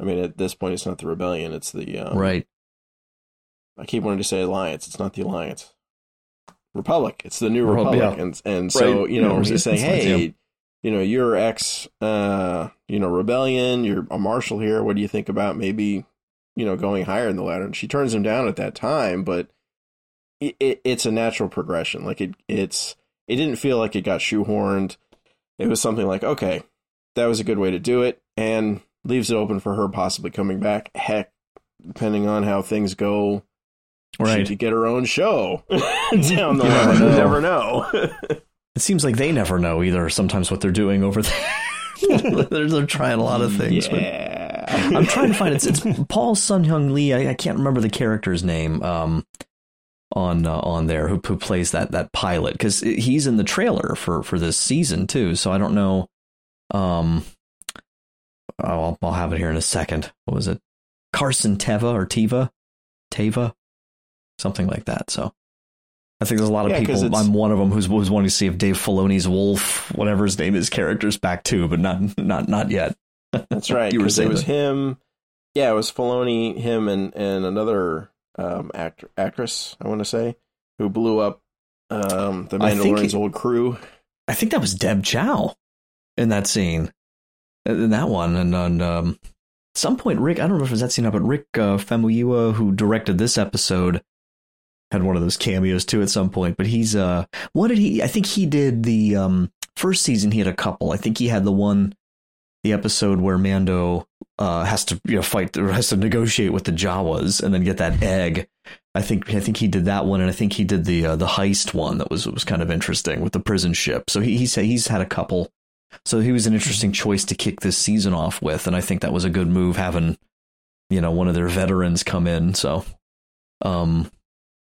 I mean, at this point, it's not the rebellion; it's the um, Right. I keep wanting to say alliance. It's not the alliance. Republic. It's the new Repub- republic, yeah. and and so Right. you know Yeah, he's saying, hey, yeah. you know, you're ex, uh, you know, rebellion. You're a marshal here. What do you think about maybe, you know, going higher in the ladder? And she turns him down at that time, but it, it, it's a natural progression. Like it, it's it didn't feel like it got shoehorned. It was something like, okay, that was a good way to do it, and leaves it open for her possibly coming back. Heck, depending on how things go, Right. she could get her own show *laughs* down the You never line. You know. never know. *laughs* It seems like they never know either. Sometimes what they're doing over there, *laughs* they're, they're trying a lot of things. yeah. But I'm trying to find it. It's Paul Sun Hyung Lee. I, I can't remember the character's name um, on uh, on there who, who plays that that pilot because he's in the trailer for for this season too. So I don't know. Um, I'll, I'll have it here in a second. What was it? Carson Teva or Teva? Teva, something like that. So I think there's a lot of Yeah, people. I'm one of them who's who's wanting to see if Dave Filoni's Wolf, whatever his name is, character's back too, but not not not yet. That's *laughs* right. You were saying it was that. him. Yeah, it was Filoni, him, and and another um, act, actress. I want to say who blew up um, the Mandalorian's it- old crew. I think that was Deb Chow in that scene, in that one, and on um, some point, Rick. I don't know if it was that scene, or not, but Rick uh, Famuyiwa, who directed this episode, had one of those cameos too at some point. But he's uh, what did he? I think he did the um first season. He had a couple. I think he had the one, the episode where Mando uh has to you know fight or has to negotiate with the Jawas and then get that egg. I think I think he did that one, and I think he did the uh, the heist one that was was kind of interesting with the prison ship. So he he's he's had a couple. So he was an interesting choice to kick this season off with, and I think that was a good move having you know one of their veterans come in. So, um,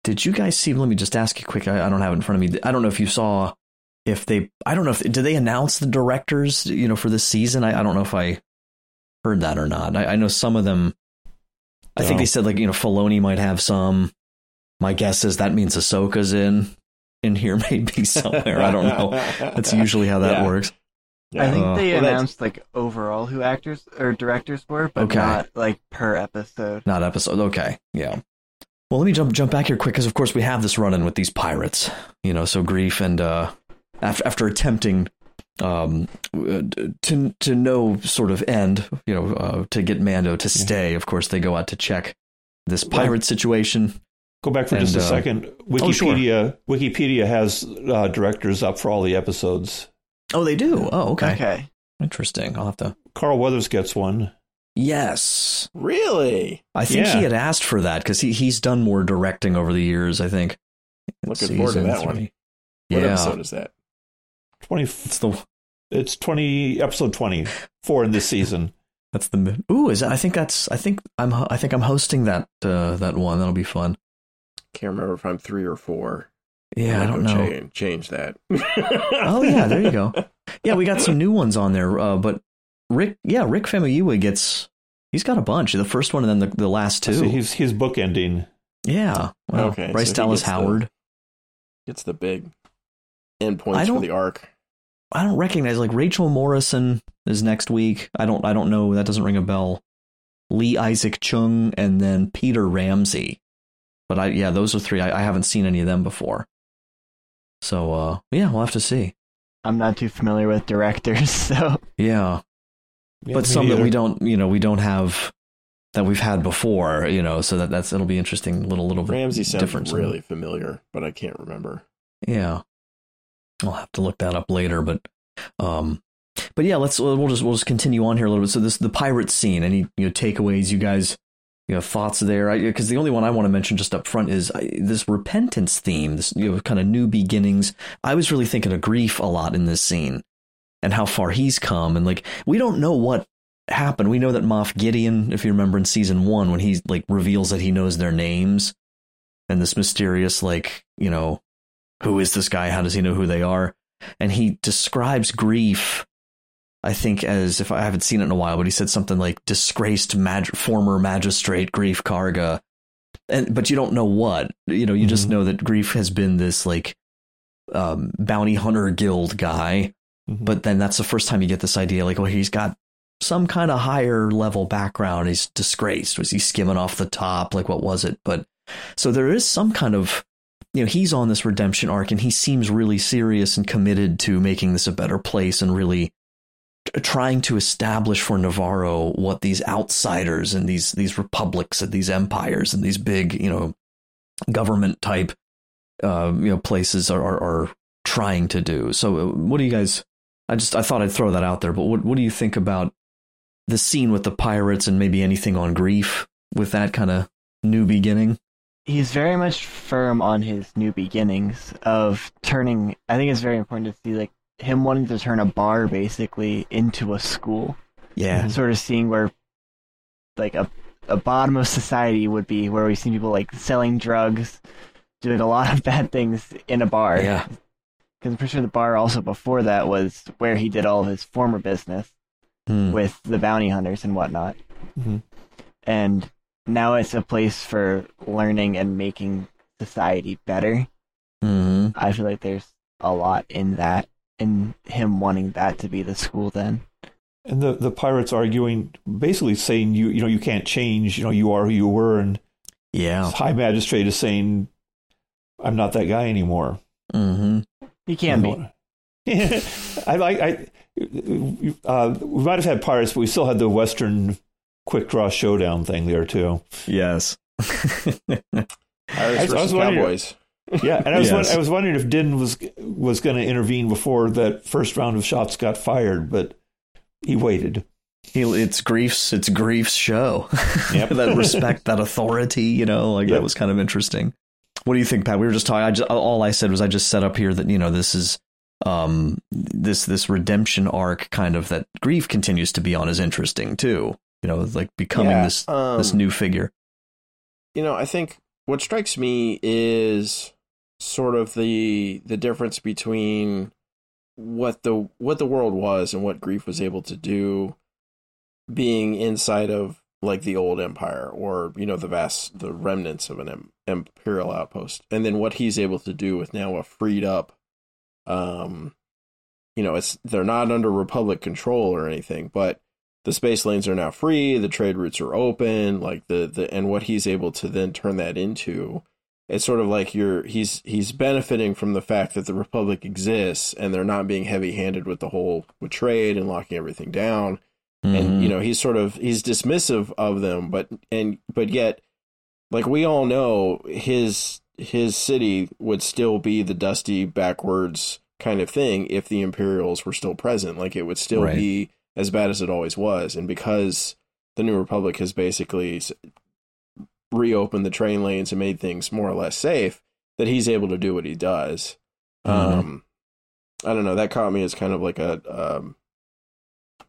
did you guys see? Let me just ask you quick. I, I don't have it in front of me. I don't know if you saw if they. I don't know if did they announce the directors you know for this season. I, I don't know if I heard that or not. I, I know some of them. I think they said like you know Filoni might have some. My guess is that means Ahsoka's in in here *laughs* maybe somewhere. I don't know. That's *laughs* usually how that Yeah. works. I think Uh, they Well, that's- announced like overall who actors or directors were, but Okay. not like per episode. Not episode. Okay, yeah. Well, let me jump jump back here quick because of course we have this run-in with these pirates. You know, so Greef and uh, after after attempting um to to no sort of end, you know, uh, to get Mando to stay. Of course, they go out to check this pirate situation. Go back for And, just a uh, second. oh, sure. Wikipedia Wikipedia has uh, directors up for all the episodes. Oh, they do. Oh, okay. Okay. Interesting. I'll have to. Carl Weathers gets one. Yes, Really? I think Yeah. he had asked for that because he he's done more directing over the years. I think. Looking forward to Season that one. What Yeah, episode is that? Twenty. it's the It's twenty episode twenty four in this season. *laughs* That's the mid- ooh. Is that, I think that's I think I'm I think I'm hosting that uh, that one. That'll be fun. Can't remember if I'm three or four. Yeah, I don't know. Change, change that. Oh yeah, there you go. *laughs* Yeah, we got some new ones on there. Uh, but Rick, yeah, Rick Famuyiwa gets he's got a bunch. The first one and then the, the last two. So he's he's bookending. yeah. Well, Okay, Bryce so Dallas gets the- Howard. Gets the big end points for the arc. I don't recognize like Rachel Morrison is next week. I don't I don't know. That doesn't ring a bell. Lee Isaac Chung and then Peter Ramsey. But I yeah, those are three. I, I haven't seen any of them before. So uh yeah, we'll have to see. I'm not too familiar with directors, *laughs* so Yeah. Yeah, but me some that we don't you know, we don't have that we've had before, you know, so that that's it'll be interesting little little bit Ramsey sounds different. really familiar, but I can't remember. Yeah. I'll have to look that up later, but um but yeah, let's we'll just we'll just continue on here a little bit. So this the pirate scene. Any you know takeaways you guys you know thoughts there? Because the only one I want to mention just up front is I, this repentance theme. This you know kind of new beginnings. I was really thinking of Greef a lot in this scene and how far he's come. And like we don't know what happened. We know that Moff Gideon, if you remember in season one, when he like reveals that he knows their names and this mysterious like you know who is this guy? How does he know who they are? And he describes Greef, I think, as if I haven't seen it in a while, but he said something like disgraced mag- former magistrate Greef Karga. And but you don't know what. You know, you just Mhm. know that Greef has been this like um, bounty hunter guild guy. Mhm. But then that's the first time you get this idea like, well, he's got some kind of higher level background. He's disgraced. Was he skimming off the top? Like, what was it? But so there is some kind of you know, he's on this redemption arc and he seems really serious and committed to making this a better place and really trying to establish for Nevarro what these outsiders and these these republics and these empires and these big, you know, government type uh, you know places are, are are trying to do. So uh, what do you guys I just I thought I'd throw that out there, but what what do you think about the scene with the pirates and maybe anything on Greef with that kind of new beginning? he's very much firm on his new beginnings of turning. I think it's very important to see like him wanting to turn a bar basically into a school. Yeah. Sort of seeing where like a a bottom of society would be, where we see people like selling drugs, doing a lot of bad things in a bar. Yeah. Because I'm pretty sure the bar also before that was where he did all his former business Hmm. with the bounty hunters and whatnot. Mhm. And now it's a place for learning and making society better. Mm-hmm. I feel like there's a lot in that, in him wanting that to be the school. Then, and the the pirates arguing, basically saying you you know you can't change. You know you are who you were, and yeah, High Magistrate is saying, "I'm not that guy anymore." Mm-hmm. He can be. *laughs* I like I. Uh, we might have had pirates, but we still had the Western quick draw showdown thing there too. Yes. *laughs* Irish versus Cowboys. Yeah, and I was Yes. I was wondering if Din was was going to intervene before that first round of shots got fired, but he waited. He, it's Greef's it's Greef's show. Yep. *laughs* that respect, that authority, you know, like Yep. that was kind of interesting. What do you think, Pat? We were just talking. I just, all I said was I just set up here that you know this is um this this redemption arc kind of that Greef continues to be on is interesting too. You know, like becoming Yeah, this um, this new figure. you know, I think what strikes me is sort of the the difference between what the what the world was and what Greef was able to do being inside of like the old empire or you know the vast the remnants of an imperial outpost. And then what he's able to do with now a freed up um you know it's they're not under republic control or anything but the space lanes are now free the trade routes are open like the the and what he's able to then turn that into it's sort of like you're he's he's benefiting from the fact that the republic exists and they're not being heavy handed with the whole with trade and locking everything down and you know he's sort of he's dismissive of them but and but yet like we all know his his city would still be the dusty backwards kind of thing if the imperials were still present. Like it would still Right. be as bad as it always was. And because the new republic has basically reopened the train lanes and made things more or less safe that he's able to do what he does. Mhm. um i don't know. That caught me as kind of like a um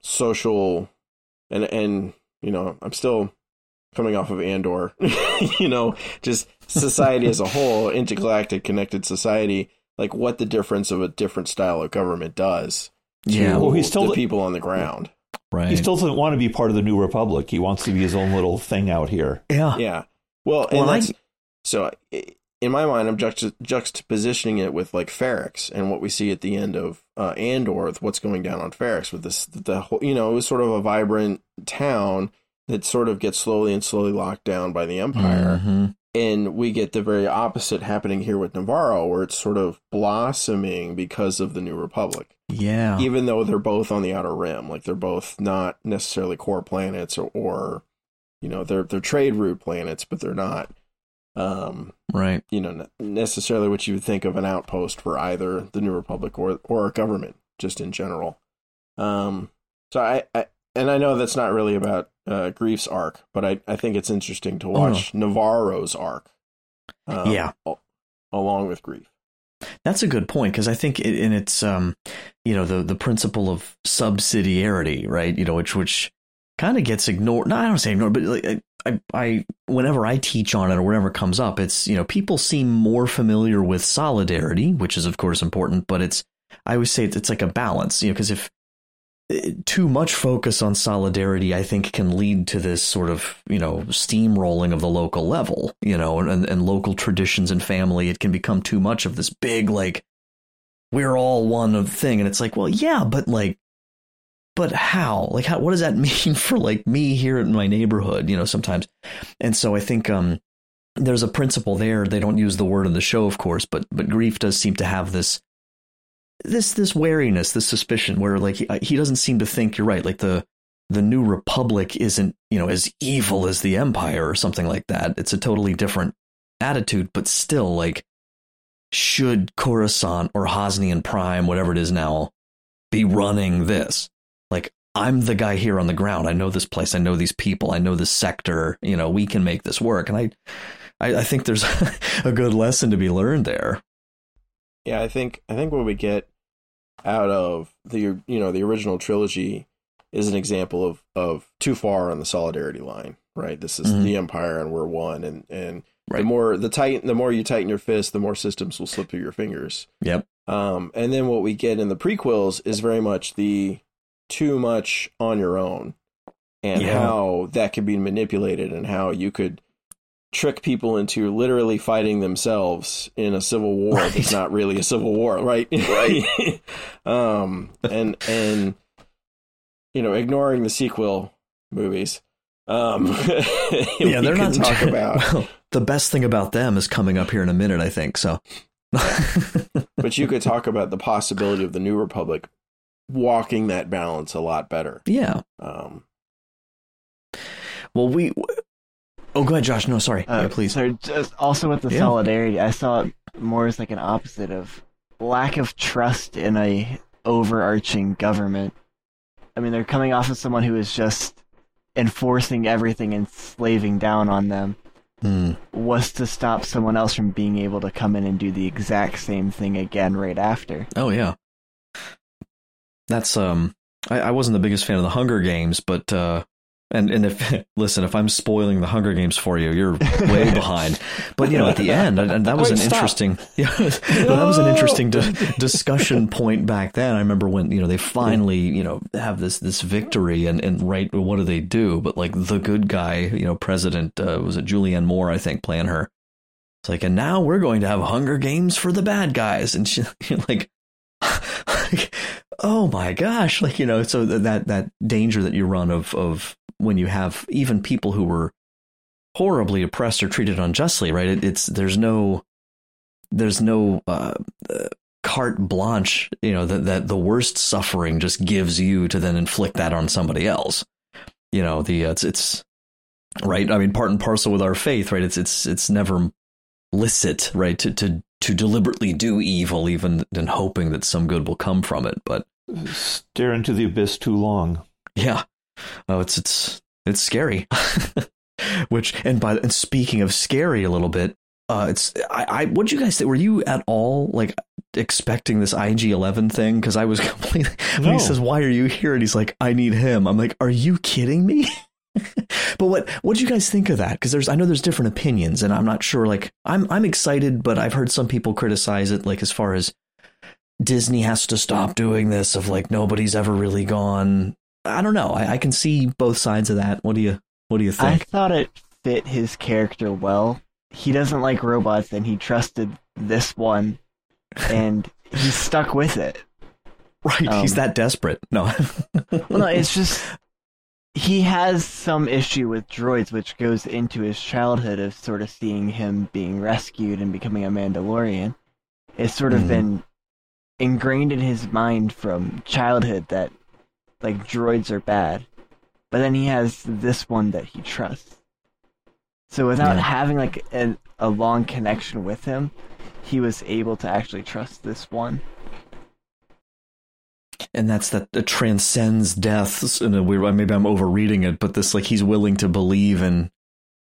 social and and you know i'm still coming off of andor *laughs* you know just society as a whole *laughs* intergalactic connected society like what the difference of a different style of government does Yeah. Well, he's still the people on the ground Right. He still doesn't want to be part of the New Republic. He wants to be his own little thing out here. yeah. yeah well and Well, I- so i- in my mind i'm juxta- juxtapositioning it with like Ferrix and what we see at the end of uh, andor with what's going down on Ferrix with this the whole you know it was sort of a vibrant town that sort of gets slowly and slowly locked down by the empire Mhm. and we get the very opposite happening here with Nevarro, where it's sort of blossoming because of the New Republic. Yeah. Even though they're both on the outer rim, like they're both not necessarily core planets, or, or you know, they're they're trade route planets, but they're not, um, Right. you know, necessarily what you would think of an outpost for either the New Republic or or a government, just in general. Um, so I, I and I know that's not really about uh, Greef's arc, but I, I think it's interesting to Oh, watch Nevarro's arc. um, Yeah. along with Greef. That's a good point because I think it, and it's um, you know, the the principle of subsidiarity, right? You know, which which kind of gets ignored. No, I don't say ignored, but like I, I, whenever I teach on it or whenever it comes up, it's you know, people seem more familiar with solidarity, which is of course important, but it's I always say it's, it's like a balance, you know, because if eh, too much focus on solidarity, I think, can lead to this sort of, you know, steamrolling of the local level, you know, and, and local traditions and family. It can become too much of this big, like, we're all one of thing. And it's like, well, yeah, but like, but how? Like, how, what does that *laughs* mean for like me here in my neighborhood, you know, sometimes? And so I think, um, there's a principle there. They don't use the word in the show, of course, but, but Greef does seem to have this, this this wariness, this suspicion, where like he, he doesn't seem to think you're right. Like the the new republic isn't you know as evil as the empire or something like that. It's a totally different attitude, but still like should Coruscant or Hosnian Prime, whatever it is now, be running this? Like I'm the guy here on the ground. I know this place. I know these people. I know this sector. You know, we can make this work. And I, I, I think there's *laughs* a good lesson to be learned there. Yeah, I think I think what we get out of the you know the original trilogy is an example of of too far on the solidarity line, right? This is Mhm. the empire and we're one, and and the more the tight the more you tighten your fist, the more systems will slip through your fingers. Yep. Um, and then what we get in the prequels is very much the too much on your own, and Yeah. how that can be manipulated, and how you could trick people into literally fighting themselves in a civil war right. *laughs* that's not really a civil war, right? Right. *laughs* um, and and you know, ignoring the sequel movies. Um, *laughs* yeah, they're not talking about. Well, the best thing about them is coming up here in a minute, I think. So, but you could talk about the possibility of the New Republic walking that balance a lot better. Yeah. Um, well, we. Oh, go ahead, Josh. No, sorry. Uh, yeah, please. So, just also with the yeah. solidarity, I saw it more as like an opposite of lack of trust in a overarching government. I mean, they're coming off of someone who is just enforcing everything and slaving down on them. Mm. Was to stop someone else from being able to come in and do the exact same thing again right after. Oh yeah, that's um. I, I wasn't the biggest fan of the Hunger Games, but uh, and and if *laughs* listen, if I'm spoiling the Hunger Games for you, you're way *laughs* behind. But you know, at the end, and, that was Wait, an stop. interesting, *laughs* yeah, well, that was an interesting di- discussion point back then. I remember when you know they finally you know have this this victory, and and right, what do they do? But like the good guy, you know, President uh, was it Julianne Moore, I think, playing her. It's like, and now we're going to have Hunger Games for the bad guys, and she like. Like *laughs* oh my gosh like you know so that that danger that you run of of when you have even people who were horribly oppressed or treated unjustly, right? It, it's there's no there's no uh, uh, carte blanche, you know, that that the worst suffering just gives you to then inflict that on somebody else. You know, the uh, it's it's right. I mean, part and parcel with our faith, right? It's it's it's never licit, right? To to to deliberately do evil, even in hoping that some good will come from it. But stare into the abyss too long. Yeah, Oh, it's it's it's scary. *laughs* Which and by and speaking of scary a little bit, uh, it's I, I what you guys think? Were you at all like expecting this IG Eleven thing? Because I was *laughs* completely. No. When he says, "Why are you here?" and he's like, "I need him," I'm like, "Are you kidding me?" *laughs* *laughs* but what what do you guys think of that? Because there's I know there's different opinions, and I'm not sure. Like I'm I'm excited, but I've heard some people criticize it, like as far as Disney has to stop doing this of like nobody's ever really gone I don't know. I, I can see both sides of that. What do you What do you think? I thought it fit his character well. He doesn't like robots, and he trusted this one, *laughs* and he's stuck with it. Right, um, he's that desperate. No, well, no, it's *laughs* just he has some issue with droids, which goes into his childhood of sort of seeing him being rescued and becoming a Mandalorian. It's sort of mm. been ingrained in his mind from childhood that like droids are bad, but then he has this one that he trusts. So without yeah. having like a, a long connection with him, he was able to actually trust this one. And that's that it transcends deaths in a weird maybe I'm overreading it, but this like he's willing to believe in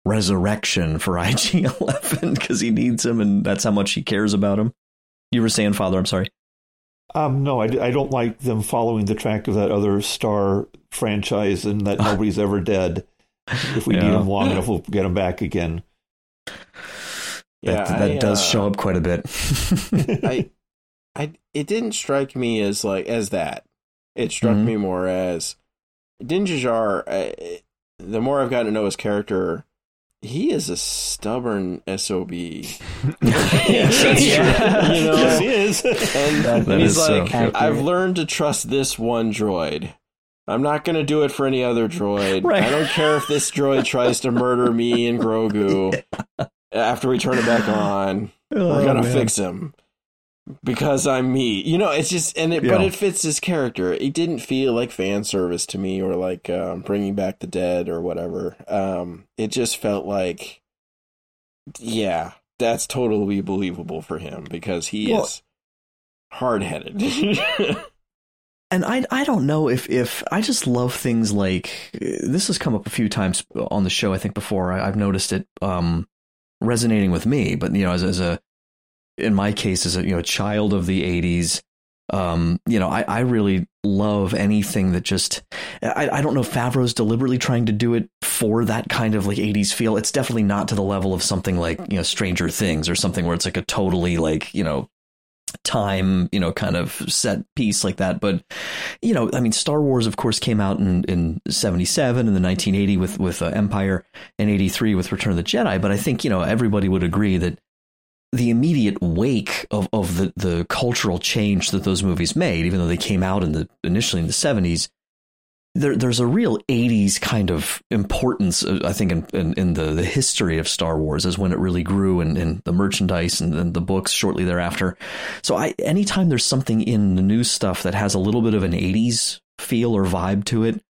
resurrection for *laughs* IG Eleven because he needs him and that's how much he cares about him. You were saying, Father, I'm sorry. Um, no, I, I don't like them following the track of that other star franchise and that *laughs* nobody's ever dead. If we yeah. need them long enough, we'll get them back again. Yeah, that, that I, does uh, show up quite a bit. *laughs* I, I, it didn't strike me as like as that. It struck mm-hmm. me more as Din Djarin. Uh, the more I've gotten to know his character, he is a stubborn sob. *laughs* yes, *laughs* that's yeah. true. You know, yes, he is. And, and he's like, so I've learned to trust this one droid. I'm not going to do it for any other droid. *laughs* Right. I don't care if this droid tries to murder me and Grogu yeah. after we turn it back on. Oh, We're going to fix him because I'm me. You know, it's just and it, yeah. but it fits his character. It didn't feel like fan service to me or like um, bringing back the dead or whatever. Um, it just felt like, yeah, that's totally believable for him because he well, is hard headed. *laughs* and I I don't know if if I just love things like this has come up a few times on the show I think before I, have noticed it um resonating with me but you know as as a in my case as a you know child of the 80s um, you know, I, I really love anything that just I, I don't know if Favreau's deliberately trying to do it for that kind of like 80s feel. It's definitely not to the level of something like, you know, Stranger Things or something where it's like a totally like, you know, time, you know, kind of set piece like that. But, you know, I mean, Star Wars, of course, came out in, in 77 and the 1980 with, with uh, Empire and 83 with Return of the Jedi. But I think, you know, everybody would agree that the immediate wake of, of the, the cultural change that those movies made, even though they came out in the initially in the 70s, there, there's a real 80s kind of importance, uh, I think, in, in, in, the, the history of Star Wars as when it really grew and, and the merchandise and, and, the books shortly thereafter. So I, anytime there's something in the new stuff that has a little bit of an 80s feel or vibe to it,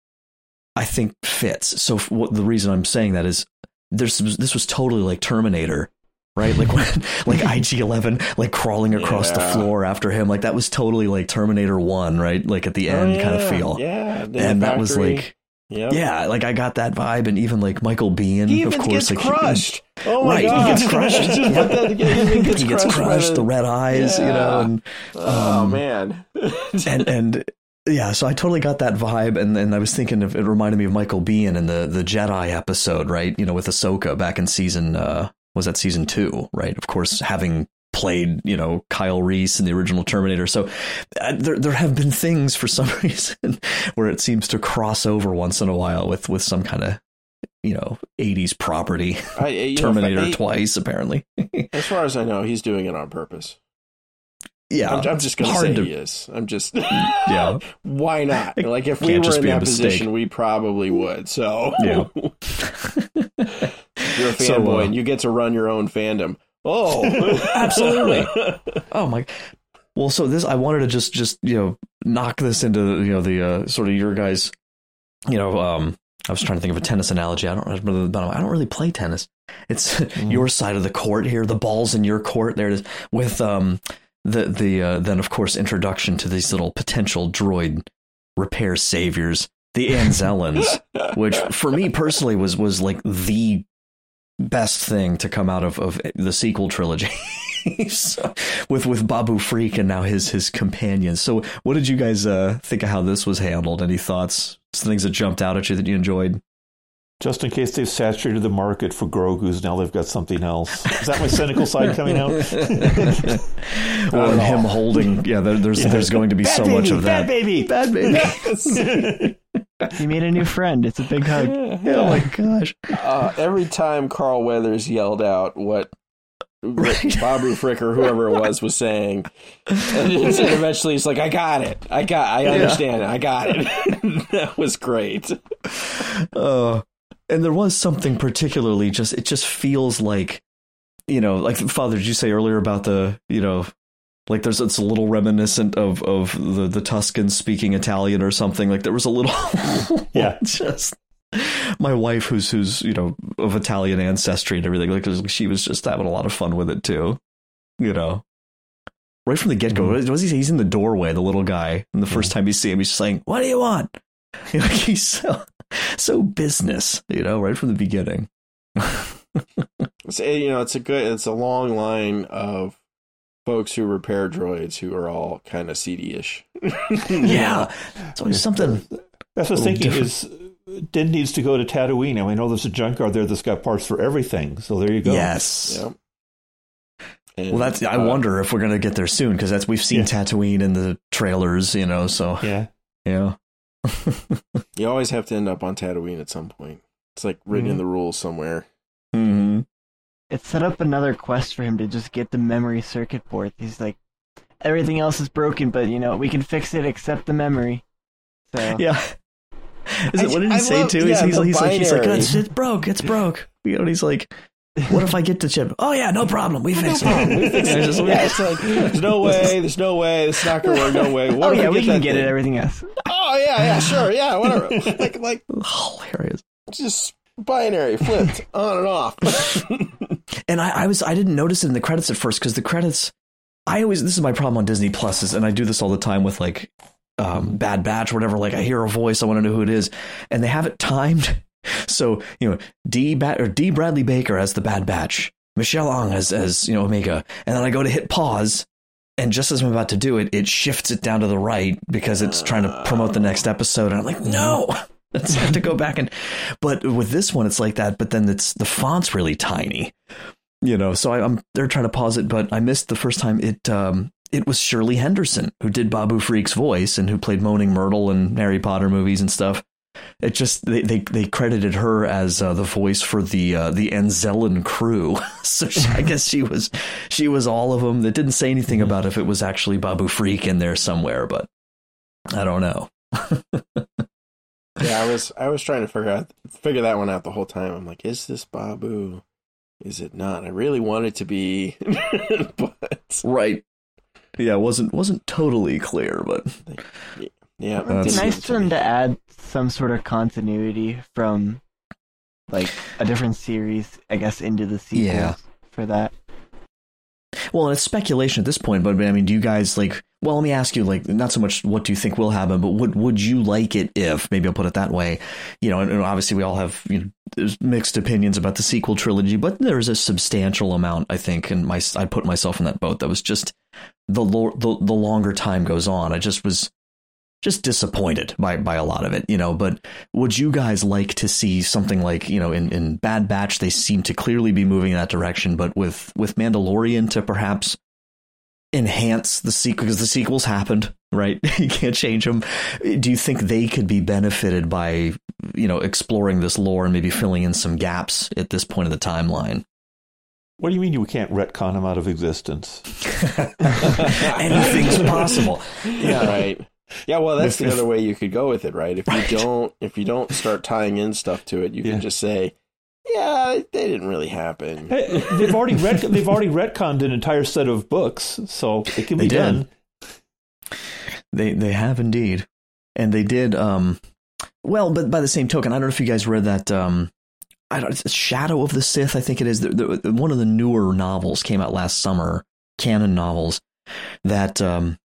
I think fits. So what, the reason I'm saying that is there's, this was totally like Terminator right? Like when, *laughs* like IG Eleven, like crawling across yeah. the floor after him, like that was totally like Terminator One, right? Like at the end, oh, yeah. kind of feel. Yeah, and that was like. Yep. Yeah, like I got that vibe, and even like Michael Biehn, he of course, gets like crushed. He, oh my right, god, he gets *laughs* crushed. *laughs* he gets, he gets crushed, crushed the red eyes, yeah. you know. And, oh um, man, and and yeah, so I totally got that vibe, and and I was thinking of it reminded me of Michael Biehn in the the Jedi episode, right? You know, with Ahsoka back in season uh, was that season two, right? Of course, having played, you know, Kyle Reese in the original Terminator. So uh, there there have been things for some *laughs* reason where it seems to cross over once in a while with with some kind of you know 80s property. I, Terminator know, twice apparently. *laughs* as far as I know, he's doing it on purpose. Yeah, I'm, I'm just going to say to, he is. I'm just *laughs* yeah. Why not? Like if we were in that position, we probably would. So yeah. You're a *laughs* fanboy so, uh, and you get to run your own fandom. Oh, *laughs* absolutely. *laughs* Oh my. Well, so this I wanted to just just you know knock this into you know the uh, sort of your guys. You know, um, I was trying to think of a tennis analogy. I don't. I don't really play tennis. It's mm. your side of the court here. The ball's in your court. There it is. With um the the uh, then of course introduction to these little potential droid repair saviors, the Anzellans, which for me personally was was like the best thing to come out of, of the sequel trilogy. *laughs* so, with with Babu Frick and now his his companions. So, what did you guys uh, think of how this was handled? Any thoughts? Some things that jumped out at you that you enjoyed? Just in case they've saturated the market for Grogu's, now they've got something else. Is that my cynical side coming out? *laughs* well, and him holding, yeah, there, there's yeah. there's going to be bad so baby, much of that. Bad baby, bad baby. *laughs* Yes. he made a new friend. It's a big hug. Yeah. Oh my gosh! Uh, every time Carl Weathers yelled out what right. *laughs* Babu Frick or whoever it was was saying, and eventually he's like, "I got it. I got. I understand yeah. it. I got it." that was great. Uh, and there was something particularly just. It just feels like, you know, like Father, did you say earlier about the, you know, like there's it's a little reminiscent of of the the Tuskens speaking Italian or something. Like there was a little *laughs* yeah, just my wife who's who's you know of Italian ancestry and everything. Like she was just having a lot of fun with it too. You know, right from the get go. Mm-hmm. Was he? He's in the doorway, the little guy, and the first time you see him, he's just saying, "What do you want?" *laughs* You know, he's so *laughs* so business. You know, right from the beginning. *laughs* it's, you know, it's a good, it's a long line of folks who repair droids who are all kind of seedy-ish. *laughs* yeah, it's always something. That's what I was thinking different. is Din needs to go to Tatooine, and we know there's a junkyard there that's got parts for everything. So there you go. Yes. Yep. And, well, that's. I uh, wonder if we're going to get there soon because that's we've seen yeah. Tatooine in the trailers, you know. So yeah, yeah. *laughs* you always have to end up on Tatooine at some point. It's like written mm-hmm. in the rules somewhere. Mm-hmm it set up another quest for him to just get the memory circuit board. He's like, everything else is broken, but you know we can fix it except the memory. So *laughs* yeah. Is it, what did he I say love, too? Yeah, he's, he's, like, he's like, it's, it's broke, it's broke. You know, he's like, what if I get the chip? Oh yeah, no problem. We fix no it. We fix it. yeah, it's like, there's no way. There's no way. It's not gonna work. No way. What oh yeah, we, we can get thing? it. Everything else. Oh yeah, yeah, sure, yeah, whatever. *laughs* like, like hilarious. Just binary flipped on and off. *laughs* and I, I was I didn't notice it in the credits at first because the credits. I always this is my problem on Disney Pluses, and I do this all the time with like um, Bad Batch, or whatever. Like I hear a voice, I want to know who it is, and they have it *laughs* timed. *laughs* So you know, D Bat or Dee Bradley Baker as the Bad Batch, Michelle Ang as as you know Omega, and then I go to hit pause, and just as I'm about to do it, it shifts it down to the right because it's trying to promote the next episode, and I'm like, no. *laughs* Let's have to go back and, but with this one, it's like that. But then it's the font's really tiny, you know. So I, am they're trying to pause it, but I missed the first time it. Um, it was Shirley Henderson who did Babu Frick's voice and who played Moaning Myrtle in Harry Potter movies and stuff. It just they they, they credited her as uh, the voice for the uh, the Anzellan crew, *laughs* so she, I guess she was she was all of them. That didn't say anything about if it was actually Babu Frick in there somewhere, but I don't know. yeah, I *laughs* was I was trying to figure out figure that one out the whole time. I'm like, is this Babu? Is it not? I really want it to be, *laughs* but right. Yeah, it wasn't wasn't totally clear, but yeah, it's nice for them to add some sort of continuity from like a different series, I guess, into the sequels Yeah. for that. Well, it's speculation at this point, but I mean, do you guys like? Well, let me ask you, like, not so much what do you think will happen, but would would you like it if? Maybe I'll put it that way. You know, and, and obviously we all have you know there's mixed opinions about the sequel trilogy, but there's a substantial amount, I think, and my I put myself in that boat. That was just the lo- the the longer time goes on, I just was just disappointed by by a lot of it, you know. But would you guys like to see something like you know in, in Bad Batch? They seem to clearly be moving in that direction, but with with Mandalorian to perhaps enhance the sequel because the sequels happened, right? *laughs* you can't change them. Do you think they could be benefited by you know exploring this lore and maybe filling in some gaps at this point of the timeline? What do you mean you can't retcon him out of existence? *laughs* *laughs* Anything's possible. Yeah, right. Yeah, well, that's If- the if- other way you could go with it, right? If you Right. don't, if you don't start tying in stuff to it, you Yeah. can just say, "Yeah, they didn't really happen." Hey, they've already ret- they've already retconned an entire set of books, so it can be They did. done. They they have indeed, and they did. Um, well, but by the same token, I don't know if you guys read that. Um, I don't. It's Shadow of the Sith. I think it is. The, the, one of the newer novels came out last summer. Canon novels that, um,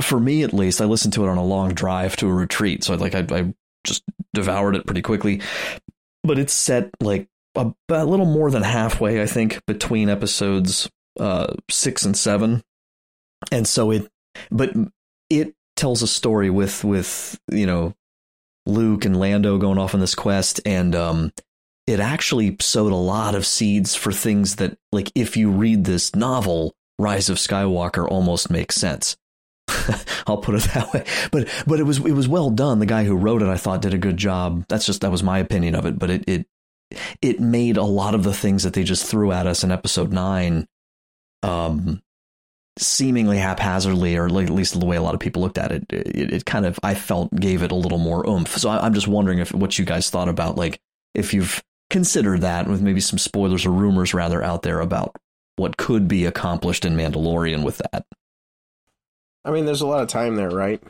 for me at least, I listened to it on a long drive to a retreat. So like I, I just devoured it pretty quickly. But it's set like a, a little more than halfway, I think, between episodes uh, six and seven, and so it. But it tells a story with with you know Luke and Lando going off on this quest, and um, it actually sowed a lot of seeds for things that, like, if you read this novel, Rise of Skywalker almost makes sense. *laughs* I'll put it that way. But but it was it was well done. The guy who wrote it, I thought, did a good job. That's just that was my opinion of it. But it it it made a lot of the things that they just threw at us in episode nine, um, seemingly haphazardly, or at least the way a lot of people looked at it, it, it kind of I felt gave it a little more oomph. So I, I'm just wondering if what you guys thought about like if you've considered that with maybe some spoilers or rumors rather out there about what could be accomplished in Mandalorian with that. I mean, there's a lot of time there, right?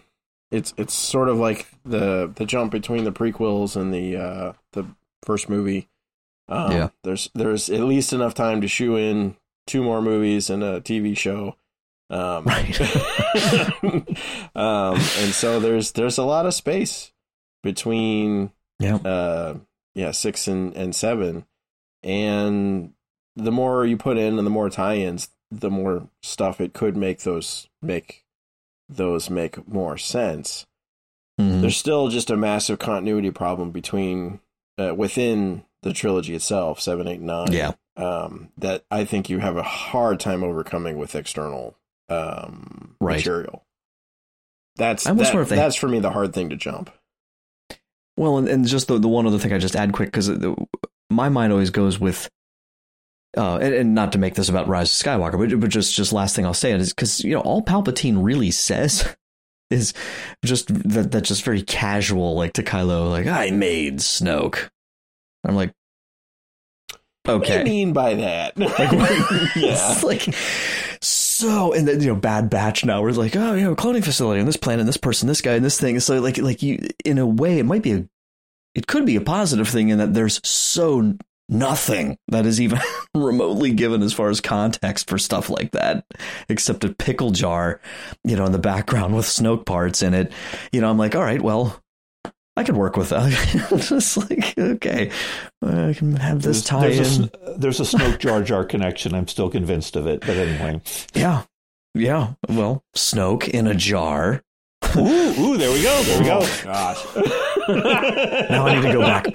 It's it's sort of like the the jump between the prequels and the uh, the first movie. Um, Yeah. there's there's at least enough time to shoe in two more movies and a TV show. Um, Right. *laughs* um, and so there's there's a lot of space between Yeah. uh, yeah six and and seven, and the more you put in and the more tie-ins, the more stuff it could make those make those make more sense. Mhm. There's still just a massive continuity problem between uh, within the trilogy itself, seven, eight, nine. Yeah. Um, that I think you have a hard time overcoming with external um, Right. material. That's I that- wonder if they- that's for me the hard thing to jump. Well, and, and just the, the one other thing I just add quick because my mind always goes with, uh, and, and not to make this about Rise of Skywalker, but, but just just last thing I'll say is because you know all Palpatine really says *laughs* is just that that's just very casual, like to Kylo, like I made Snoke. I'm like, okay. What do you mean by that? *laughs* Like, *laughs* yeah. It's like so, and then you know, Bad Batch now. We're like, oh, you know, cloning facility on this planet, and this person, this guy, and this thing. So, like, like you, in a way, it might be a, it could be a positive thing in that there's so nothing that is even *laughs* remotely given as far as context for stuff like that, except a pickle jar, you know, in the background with Snoke parts in it. You know, I'm like, all right, well. I could work with that. Uh, *laughs* just like okay, I can have this tie there's, in. a, there's a Snoke Jar Jar connection. I'm still convinced of it. But anyway, Yeah. Yeah. Well, Snoke in a jar. Ooh, ooh, there we go. There we go. Oh, gosh. *laughs* now I need to go back.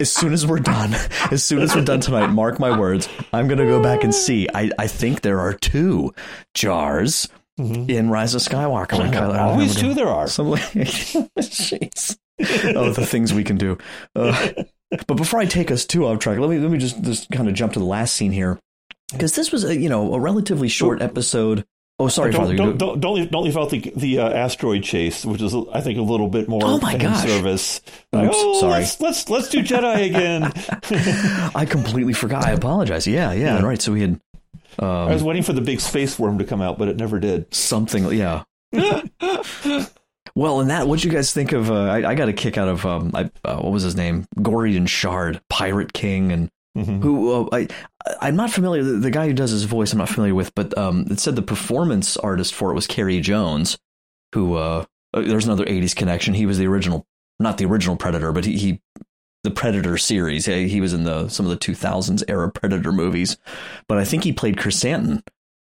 As soon as we're done, as soon as we're done tonight, mark my words, I'm going to go back and see. I, I think there are two jars mm-hmm. in Rise of Skywalker. Oh, Kylo, always two there are. Some, *laughs* jeez. oh, the things we can do. Uh, but before I take us too off track, let me let me just just kind of jump to the last scene here because this was a, you know a relatively short episode Oh, sorry, don't, Father. Don't, don't, don't, leave, don't leave out the the uh, asteroid chase, which is I think a little bit more oh my gosh. service. Like, oh, sorry. Let's, let's let's do Jedi *laughs* again. I completely forgot. I apologize. Yeah, yeah, yeah. right. So we had. Um, I was waiting for the big space worm to come out, but it never did. Something, yeah. *laughs* well, and that, what you guys think of? Uh, I, I, got a kick out of um, I, uh, what was his name? Gorian Shard, Pirate King, and Mm-hmm. Who uh, I I'm not familiar. The, the, guy who does his voice, I'm not familiar with, but um, it said the performance artist for it was Carey Jones, who uh, uh, there's another '80s connection. He was the original, not the original Predator, but he, he the Predator series. He, he was in the some of the 2000s era Predator movies, but I think he played Krrsantan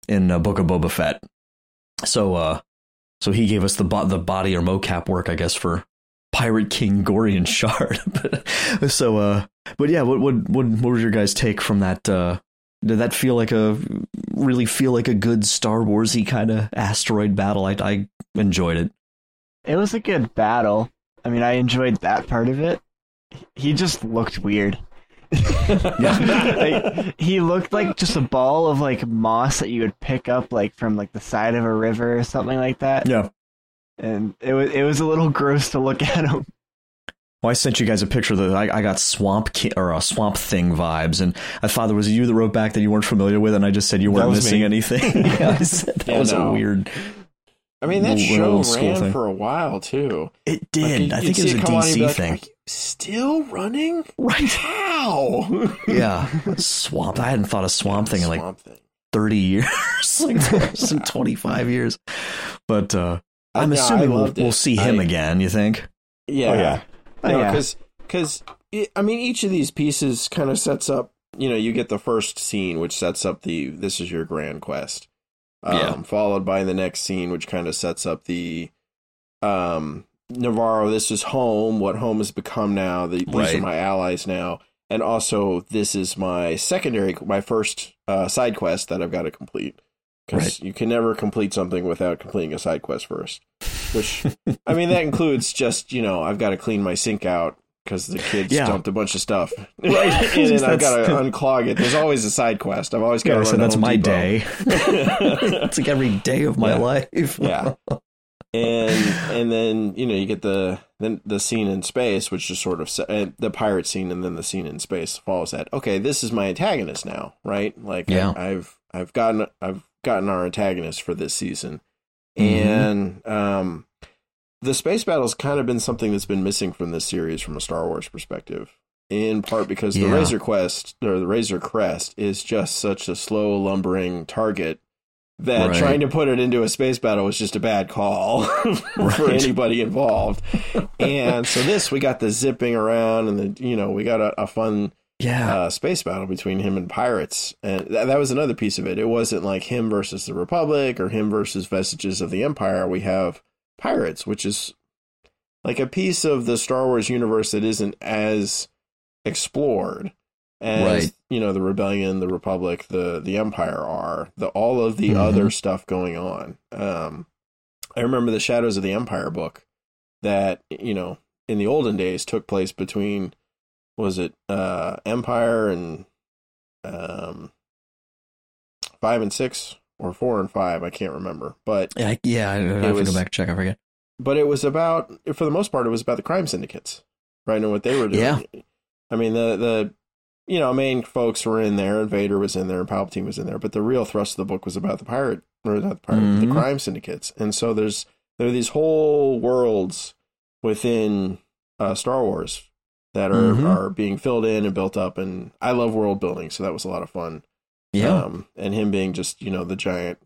in uh, Book of Boba Fett. So uh, so he gave us the bo- the body or mocap work, I guess, for Pirate King Gorian Shard. *laughs* so, uh, but yeah, what, what, what, what was your guys' take from that? Uh, did that feel like a really feel like a good Star Warsy kind of asteroid battle? I, I enjoyed it. It was a good battle. I mean, I enjoyed that part of it. He just looked weird. *laughs* *laughs* like, he looked like just a ball of like moss that you would pick up like from like the side of a river or something like that. Yeah and it was it was a little gross to look at him. Well, I sent you guys a picture that I, I got swamp Ki- or a uh, swamp thing vibes, and I thought there was you that wrote back that you weren't familiar with, and I just said you weren't missing me. *laughs* anything. *laughs* yeah, I said that yeah, was no. a weird. I mean, that show ran thing. for a while too. It did. Like, I think it was a DC like, thing. still running? Right? How? *laughs* yeah, swamp. I hadn't thought of swamp yeah, thing in like thing. thirty years, like some twenty five years. But uh, I'm assuming we'll, we'll, see him I, again. You think? Yeah, oh, yeah, no, because because I mean, each of these pieces kind of sets up. You know, you get the first scene, which sets up the this is your grand quest. Um, yeah. Followed by the next scene, which kind of sets up the um Nevarro. This is home. What home has become now. The, these right. are my allies now, and also this is my secondary, my first uh, side quest that I've got to complete because right. you can never complete something without completing a side quest first. Which, I mean, that includes just you know I've got to clean my sink out because the kids yeah. dumped a bunch of stuff, *laughs* right? and then *laughs* I've got to unclog it. There's always a side quest. I've always got yeah, to. So that's my Depot. day. *laughs* it's like every day of my yeah. life. yeah. And and then you know you get the then the scene in space, which is sort of uh, the pirate scene, and then the scene in space follows that. Okay, this is my antagonist now, right? Like yeah. I, I've I've gotten I've gotten our antagonist for this season. Mm-hmm. And um, the space battle's kind of been something that's been missing from this series from a Star Wars perspective. In part because yeah. the Razor Quest or the Razor Crest is just such a slow, lumbering target that right. trying to put it into a space battle was just a bad call *laughs* for anybody involved. *laughs* and so this, we got the zipping around and the, you know, we got a, a fun yeah. uh, space battle between him and pirates. And th- that was another piece of it. It wasn't like him versus the republic or him versus vestiges of the empire. We have pirates which is like a piece of the star wars universe that isn't as explored as right. you know the rebellion the republic the the empire are the all of the mm-hmm. other stuff going on. Um i remember the shadows of the empire book that you know in the olden days took place between was it uh Empire and um five and six or four and five? I can't remember, but yeah, yeah, I, I have was, to go back and check. I forget. But it was about, for the most part, it was about the crime syndicates, right? And what they were doing. Yeah. I mean, the the you know main folks were in there, and Vader was in there, and Palpatine was in there, but the real thrust of the book was about the pirate or not the pirate, mm-hmm. the crime syndicates, and so there's there are these whole worlds within uh, Star Wars that are mm-hmm. are being filled in and built up. And I love world building, so that was a lot of fun. Yeah, um, and him being just you know the giant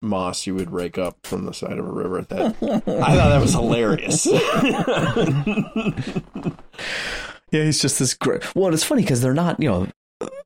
moss you would rake up from the side of a river. That I thought that was hilarious. *laughs* *laughs* yeah, he's just this great. Well, it's funny because they're not. You know,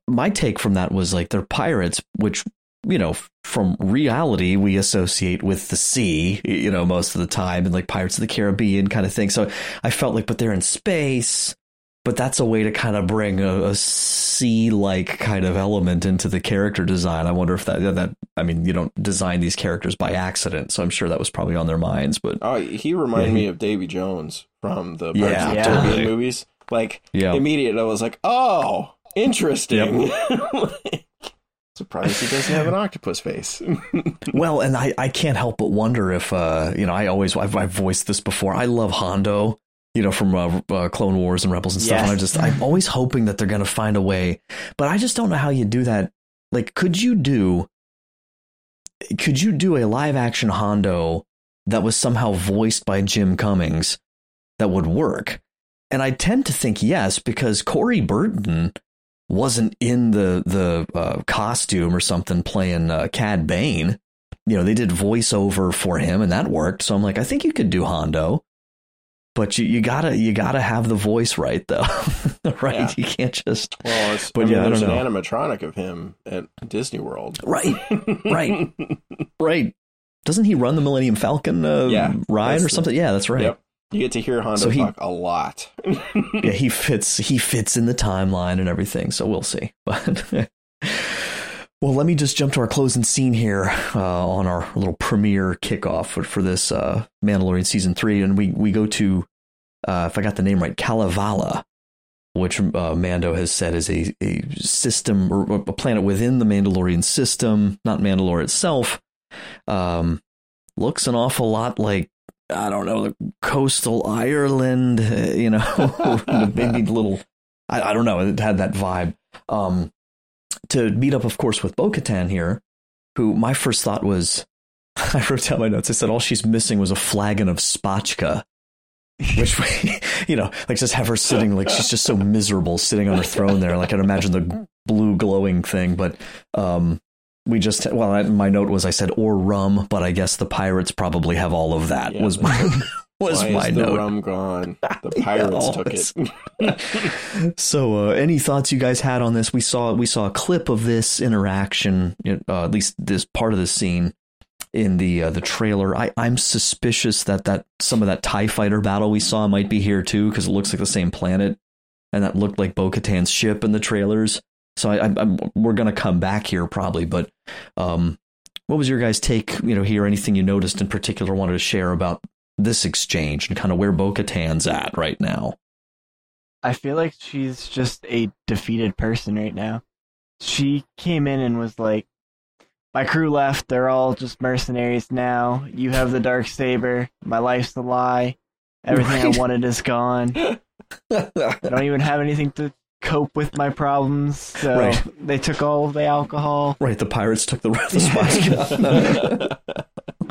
my take from that was like they're pirates, which you know, from reality, we associate with the sea, you know, most of the time, and like Pirates of the Caribbean kind of thing. So I felt like, but they're in space, but that's a way to kind of bring a, a sea like kind of element into the character design. I wonder if that, that, I mean, you don't design these characters by accident. So I'm sure that was probably on their minds, but. Oh, he reminded yeah, me of Davy Jones from the Pirates yeah, of the yeah. Caribbean movies. Like, yeah. immediately I was like, oh, interesting. Yep. *laughs* *laughs* Surprised he doesn't have an octopus face. *laughs* well, and I, I can't help but wonder if, uh, you know, I always, I've, I've voiced this before. I love Hondo, you know, from uh, uh, Clone Wars and Rebels and stuff. Yes. And I'm just, I'm always hoping that they're going to find a way, but I just don't know how you do that. Like, could you do, could you do a live action Hondo that was somehow voiced by Jim Cummings that would work? And I tend to think yes, because Corey Burton wasn't in the the uh, costume or something playing uh, Cad Bane. You know, they did voiceover for him, and that worked. So I'm like, I think you could do Hondo, but you, you gotta you gotta have the voice right though, *laughs* right? Yeah. You can't just. Well, it's, but I mean, yeah, there's an animatronic of him at Disney World. Right, right, *laughs* right. Doesn't he run the Millennium Falcon uh, yeah, ride or something? The, yeah, that's right. Yep. You get to hear Hondo so he, talk a lot. *laughs* yeah, he fits he fits in the timeline and everything, so we'll see. *laughs* But well, let me just jump to our closing scene here uh, on our little premiere kickoff for, for this uh, Mandalorian season three, and we we go to uh, if I got the name right, Kalevala, which uh, Mando has said is a, a system or a planet within the Mandalorian system, not Mandalore itself. Um, looks an awful lot like I don't know, the coastal Ireland, uh, you know, *laughs* big little, I, I, don't know, it had that vibe. Um, to meet up, of course, with Bo Katan here, who my first thought was, *laughs* I wrote down my notes. I said all she's missing was a flagon of spotchka, which, *laughs* you know, like just have her sitting, like she's just so miserable sitting on her throne there. Like I'd imagine the blue glowing thing, but, um, we just well I, my note was i said or rum but i guess the pirates probably have all of that yeah, was my *laughs* was Why my is note. the rum gone? *laughs* The pirates took it. *laughs* so uh, any thoughts you guys had on this? We saw we saw a clip of this interaction uh, at least this part of the scene in the uh, the trailer. I i'm suspicious that that some of that tie fighter battle we saw might be here too because it looks like the same planet and that looked like bo-katan's ship in the trailers so I, I'm, we're going to come back here probably, but um, what was your guys' take? You know, here anything you noticed in particular wanted to share about this exchange and kind of where Bo Katan's at right now? I feel like she's just a defeated person right now. She came in and was like, "My crew left. They're all just mercenaries now. You have the dark saber. My life's a lie. Everything right. I wanted is gone. *laughs* I don't even have anything to cope with my problems. So right. they took all of the alcohol. Right, the pirates took the rest of the spice.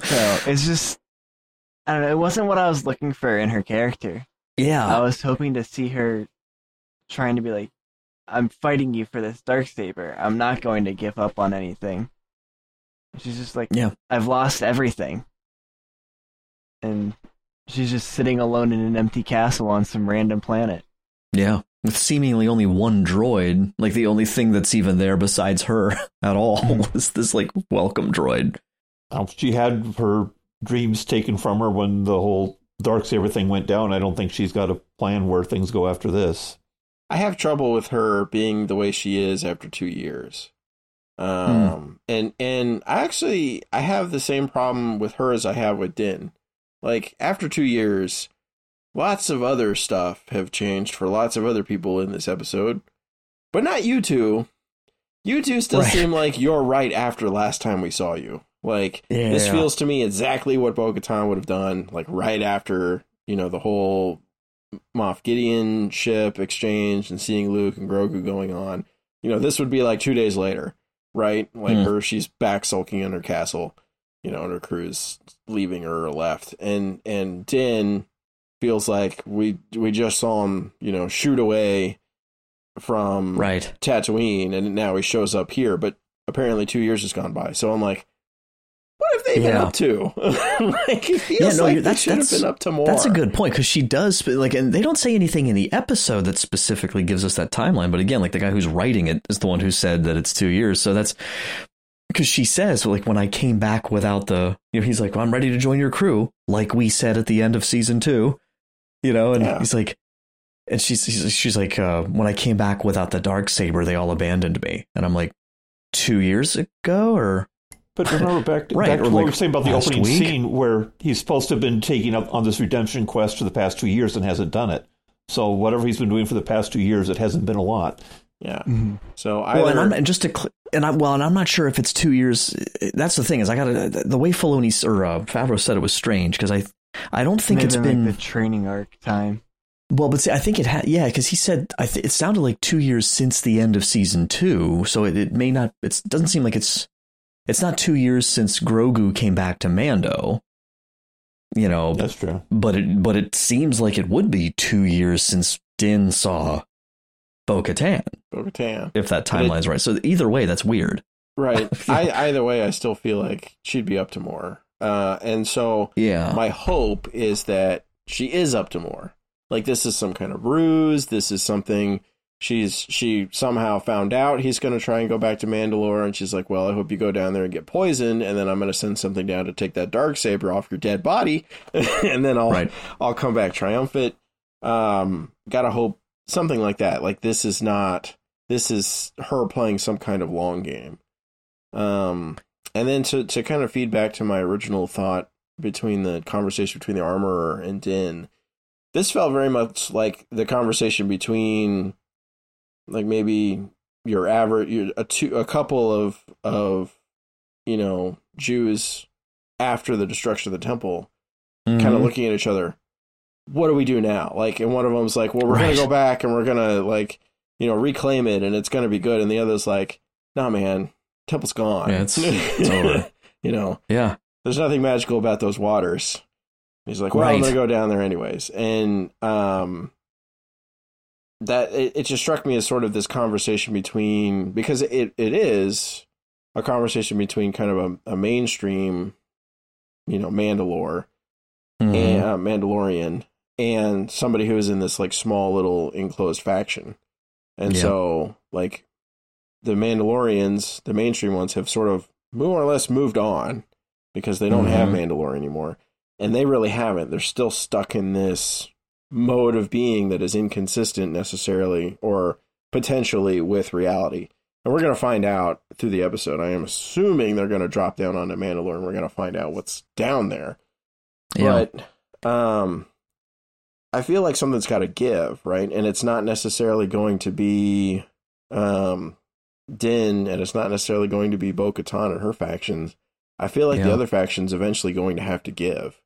*laughs* so it's just I don't know, it wasn't what I was looking for in her character. Yeah. I was hoping to see her trying to be like, I'm fighting you for this dark saber. I'm not going to give up on anything. She's just like, yeah, I've lost everything. And she's just sitting alone in an empty castle on some random planet. Yeah with seemingly only one droid, like the only thing that's even there besides her *laughs* at all *laughs* is this like welcome droid. She had her dreams taken from her when the whole dark saber thing went down. I don't think she's got a plan where things go after this. I have trouble with her being the way she is after two years. Um, mm. and and I actually I have the same problem with her as I have with Din. Like after two years, lots of other stuff have changed for lots of other people in this episode, but not you two. You two still right. seem like you're right after last time we saw you. Like yeah. this feels to me exactly what Bo Katan would have done, like right after, you know, the whole Moff Gideon ship exchange and seeing Luke and Grogu going on. You know, this would be like two days later, right? Like mm. her, she's back sulking in her castle, you know, and her crew's leaving her or left. And and Din feels like we we just saw him, you know, shoot away from right Tatooine, and now he shows up here. But apparently, two years has gone by. So I'm like, what have they yeah. *laughs* been up to? like it feels yeah, no, like that's, should have been up to more. That's a good point because she does like, and they don't say anything in the episode that specifically gives us that timeline. But again, like the guy who's writing it is the one who said that it's two years. So that's because she says like when I came back without the you know he's like well, I'm ready to join your crew like we said at the end of season two, you know, and Yeah. he's like, and she's she's, she's like uh, when I came back without the dark saber they all abandoned me, and I'm like two years ago or But remember back, *laughs* Right, back or to what we like were saying about the opening week. scene where he's supposed to have been taking up on this redemption quest for the past two years and hasn't done it. So whatever he's been doing for the past two years, it hasn't been a lot. Yeah. Mhm. So either well, and, I'm, and just to cl- and I well, and I'm not sure if it's two years. That's the thing is I got the way Filoni or uh, Favreau said it was strange because I I don't think Maybe it's like been the training arc time. well, but see, I think it had yeah because he said I th- it sounded like two years since the end of season two, so it, it may not. It doesn't seem like it's it's not two years since Grogu came back to Mando. You know, That's true. but it but it seems like it would be two years since Din saw Bo Katan, Bo-Katan. if that But it- timeline's right. So either way, that's weird. Right. *laughs* I, either way, I still feel like she'd be up to more. Uh, and so Yeah. my hope is that she is up to more. Like this is some kind of ruse. This is something she's she somehow found out he's going to try and go back to Mandalore, and she's like, "Well, I hope you go down there and get poisoned, and then I'm going to send something down to take that dark saber off your dead body, *laughs* and then I'll Right. I'll come back triumphant." Um, gotta hope something like that. Like this is not this is her playing some kind of long game. Um, and then to to kind of feed back to my original thought between the conversation between the armorer and Din, this felt very much like the conversation between like maybe your average your, a two a couple of of you know Jews after the destruction of the temple kind of mm-hmm. looking at each other what do we do now? Like and one of them's like well we're Right. gonna go back and we're gonna like you know reclaim it and it's gonna be good. And the other's like nah man temple's gone Yeah, it's- it's *laughs* over. you know Yeah. there's nothing magical about those waters he's like well i'm gonna go down there anyways and um that it, it just struck me as sort of this conversation between because it, it is a conversation between kind of a, a mainstream you know mandalore Mhm. and uh, Mandalorian and somebody who is in this like small little enclosed faction. And Yeah. so like the Mandalorians, the mainstream ones have sort of more or less moved on because they don't have Mhm. Mandalore anymore. And they really haven't. They're still stuck in this mode of being that is inconsistent necessarily or potentially with reality. And we're going to find out through the episode. I am assuming they're going to drop down onto Mandalore and we're going to find out what's down there. Yeah. But um I feel like something's got to give, right? And it's not necessarily going to be um Din and it's not necessarily going to be Bo-Katan and her factions. I feel like the Yeah. other factions eventually going to have to give.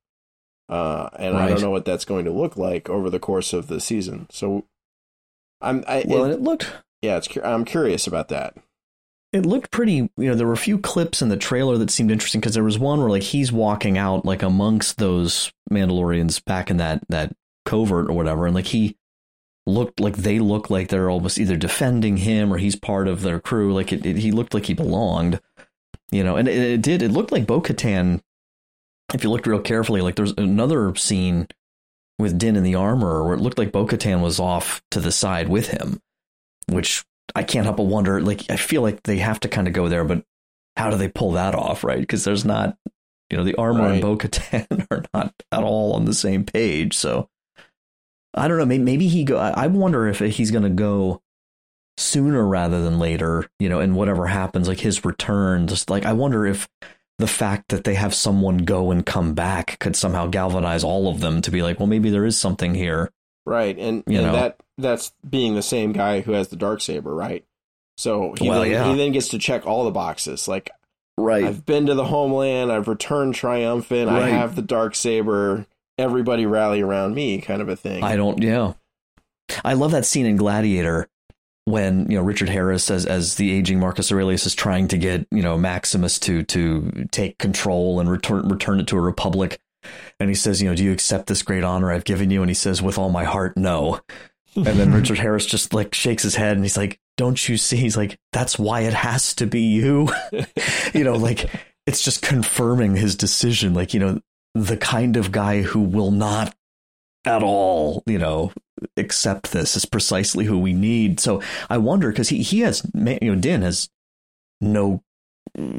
Uh and I don't know what that's going to look like over the course of the season. So I'm I well, it- and it looked yeah, it's I'm curious about that. it looked pretty you know there were a few clips in the trailer that seemed interesting because there was one where like he's walking out like amongst those mandalorians back in that that covert or whatever and like he looked like they look like they're almost either defending him or he's part of their crew like it, it he looked like he belonged you know and it, it did it looked like bo-katan if you looked real carefully like there's another scene with din in the armor where it looked like bo-katan was off to the side with him which I can't help but wonder. Like, I feel like they have to kind of go there, but how do they pull that off, right? Because there's not, you know, the armor and Right. Bo Katan *laughs* are not at all on the same page. So I don't know. Maybe, maybe he go. I wonder if he's going to go sooner rather than later. You know, and whatever happens, like his return. Just like I wonder if the fact that they have someone go and come back could somehow galvanize all of them to be like, well, maybe there is something here. Right. And, You and know. that that's being the same guy who has the dark saber, right? So he Well, then, yeah. he then gets to check all the boxes. Like Right. I've been to the homeland, I've returned triumphant, I have the dark saber, everybody rally around me kind of a thing. I don't. Yeah, I love that scene in Gladiator when you know Richard Harris as as the aging Marcus Aurelius is trying to get you know Maximus to to take control and return return it to a republic, and he says, you know, do you accept this great honor I've given you? And he says, with all my heart, no. And then *laughs* Richard Harris just like shakes his head and he's like, don't you see? He's like, that's why it has to be you. *laughs* you know, like it's just confirming his decision. Like, you know, the kind of guy who will not at all, you know, accept this is precisely who we need. So I wonder because he he has you know Din has no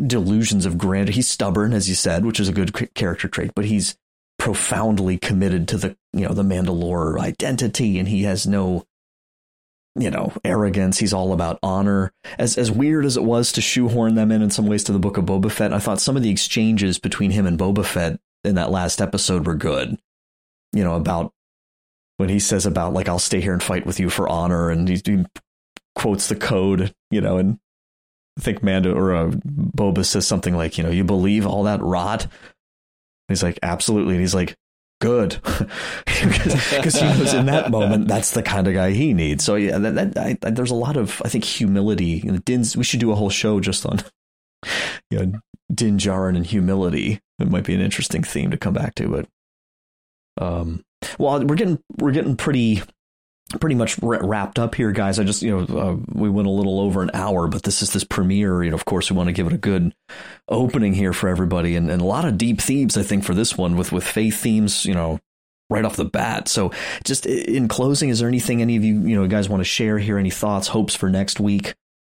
delusions of grandeur. He's stubborn, as you said, which is a good character trait, but he's profoundly committed to the you know the Mandalore identity, and he has no you know arrogance. He's all about honor. As as weird as it was to shoehorn them in in some ways to the book of Boba Fett, I thought some of the exchanges between him and Boba Fett in that last episode were good. You know about when he says about like I'll stay here and fight with you for honor, and he, he quotes the code, you know, and I think Mando or uh, Boba says something like, you know, you believe all that rot. And he's like, absolutely. And he's like, good, *laughs* because he knows in that moment that's the kind of guy he needs. So yeah, that, that I, there's a lot of I think humility. Din's. We should do a whole show just on, *laughs* you know, Din Djarin and humility. It might be an interesting theme to come back to, but um, well, we're getting we're getting pretty pretty much wrapped up here, guys. I just, you know, uh, we went a little over an hour, but this is this premiere. You know, of course, we want to give it a good opening here for everybody, and, and a lot of deep themes, I think, for this one with with faith themes. You know, right off the bat. So, just in closing, is there anything any of you, you know, guys want to share here? Any thoughts, hopes for next week?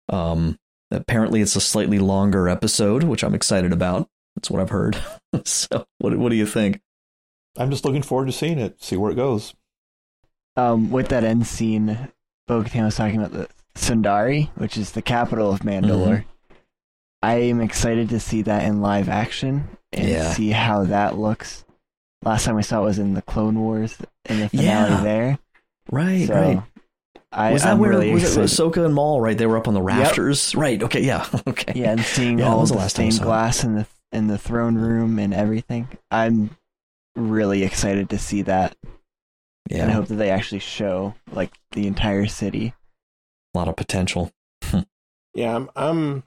Um, apparently, it's a slightly longer episode, which I'm excited about. That's what I've heard. *laughs* so, what what do you think? I'm just looking forward to seeing it, see where it goes um, with that end scene, Bo Katan was talking about the Sundari, which is the capital of Mandalore. Mm-hmm. I am excited to see that in live action and yeah. see how that looks. Last time we saw it was in the Clone Wars in the finale yeah. there. Right, so right. I, was that I'm where really was excited. it Ahsoka and Maul? Right, they were up on the rafters. Yep. Right. Okay. Yeah. *laughs* Okay. Yeah, and seeing yeah, all the, the stained glass and the in the throne room and everything. I'm really excited to see that. Yeah. And I hope that they actually show like the entire city. A lot of potential. *laughs* yeah, I'm, I'm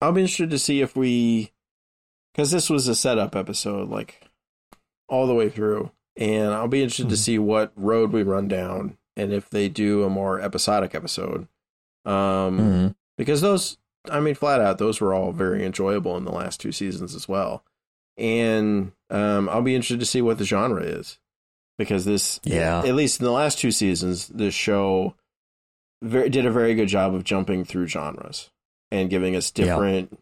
I'll be interested to see if we because this was a setup episode, like all the way through. And I'll be interested mm-hmm. to hmm. see what road we run down and if they do a more episodic episode. Um mm-hmm. because those I mean flat out those were all very enjoyable in the last two seasons as well. And um I'll be interested to see what the genre is because this yeah at least in the last two seasons this show very, did a very good job of jumping through genres and giving us different yeah.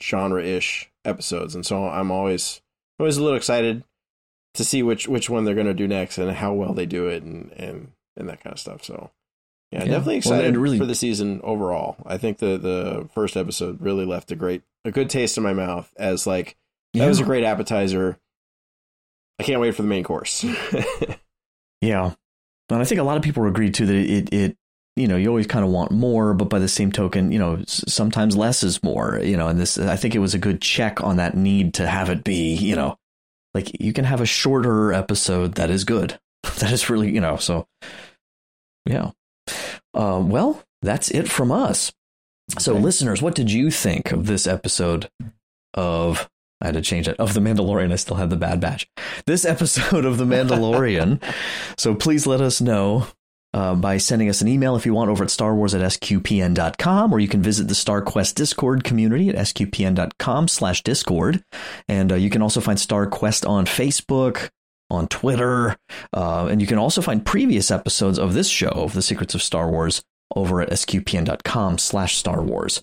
genre-ish episodes and so i'm always always a little excited to see which which one they're going to do next and how well they do it and and and that kind of stuff so yeah, yeah. definitely excited well, really... for the season overall i think the the first episode really left a great a good taste in my mouth as like that yeah. was a great appetizer I can't wait for the main course. *laughs* yeah. And I think a lot of people agree too that it, it, you know, you always kind of want more, but by the same token, you know, sometimes less is more, you know, and this, I think it was a good check on that need to have it be, you know, like you can have a shorter episode that is good. *laughs* that is really, you know, so yeah. Uh, well, that's it from us. So, okay. listeners, what did you think of this episode of I had to change it. Of The Mandalorian, I still have the Bad Batch. This episode of The *laughs* Mandalorian. so please let us know uh, by sending us an email if you want over at starwars at sqpn.com, or you can visit the StarQuest Discord community at sqpn.com slash discord. And uh, you can also find StarQuest on Facebook, on Twitter, uh, and you can also find previous episodes of this show, of The Secrets of Star Wars, over at sqpn.com slash Star Wars.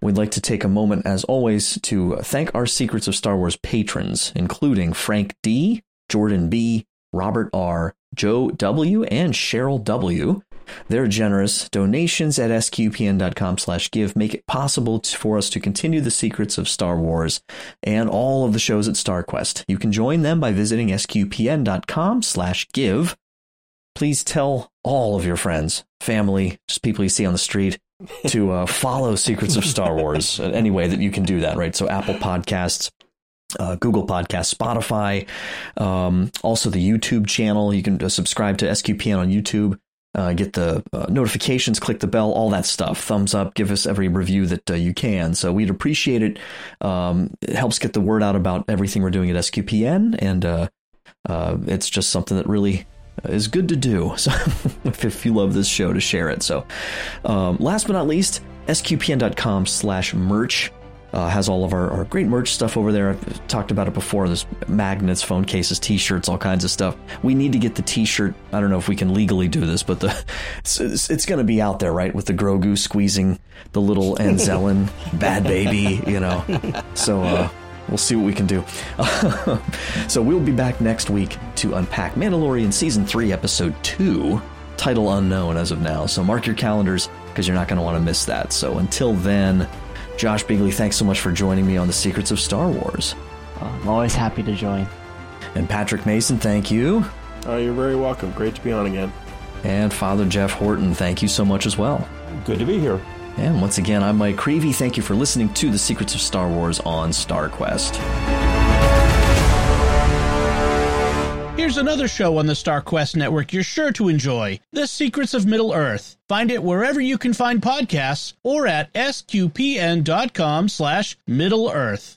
We'd like to take a moment, as always, to thank our Secrets of Star Wars patrons, including Frank D., Jordan B., Robert R., Joe W., and Cheryl W. Their generous donations at sqpn.com slash give make it possible for us to continue the secrets of Star Wars and all of the shows at StarQuest. You can join them by visiting sqpn.com slash give please tell all of your friends, family, just people you see on the street *laughs* to uh, follow Secrets of Star Wars any way that you can do that, right? So Apple Podcasts, uh, Google Podcasts, Spotify, um, also the YouTube channel. You can uh, subscribe to SQPN on YouTube. Uh, get the uh, notifications, click the bell, all that stuff. Thumbs up, give us every review that uh, you can. So we'd appreciate it. Um, it helps get the word out about everything we're doing at SQPN, and uh, uh, it's just something that really is good to do. *laughs* So if you love this show, to share it. So um, last but not least, sqpn.com slash merch. Uh, has all of our, our, great merch stuff over there. I've talked about it before. There's magnets, phone cases, T-shirts, all kinds of stuff. We need to get the T-shirt. I don't know if we can legally do this, but the *laughs* it's, it's, it's going to be out there, right? With the Grogu squeezing the little *laughs* Anzellan bad baby, you know. So uh, we'll see what we can do. *laughs* so we'll be back next week to unpack Mandalorian season three, episode two. Title unknown as of now. So mark your calendars because you're not going to want to miss that. So until then. Josh Bigley, thanks so much for joining me on the Secrets of Star Wars. I'm always happy to join. And Patrick Mason, thank you. Oh, you're very welcome. Great to be on again. And Father Jeff Horton, thank you so much as well. Good to be here. And once again, I'm Mike Creevy. Thank you for listening to The Secrets of Star Wars on StarQuest. Here's another show on the StarQuest network you're sure to enjoy The Secrets of Middle Earth. Find it wherever you can find podcasts or at sqpn.com slash Middle Earth.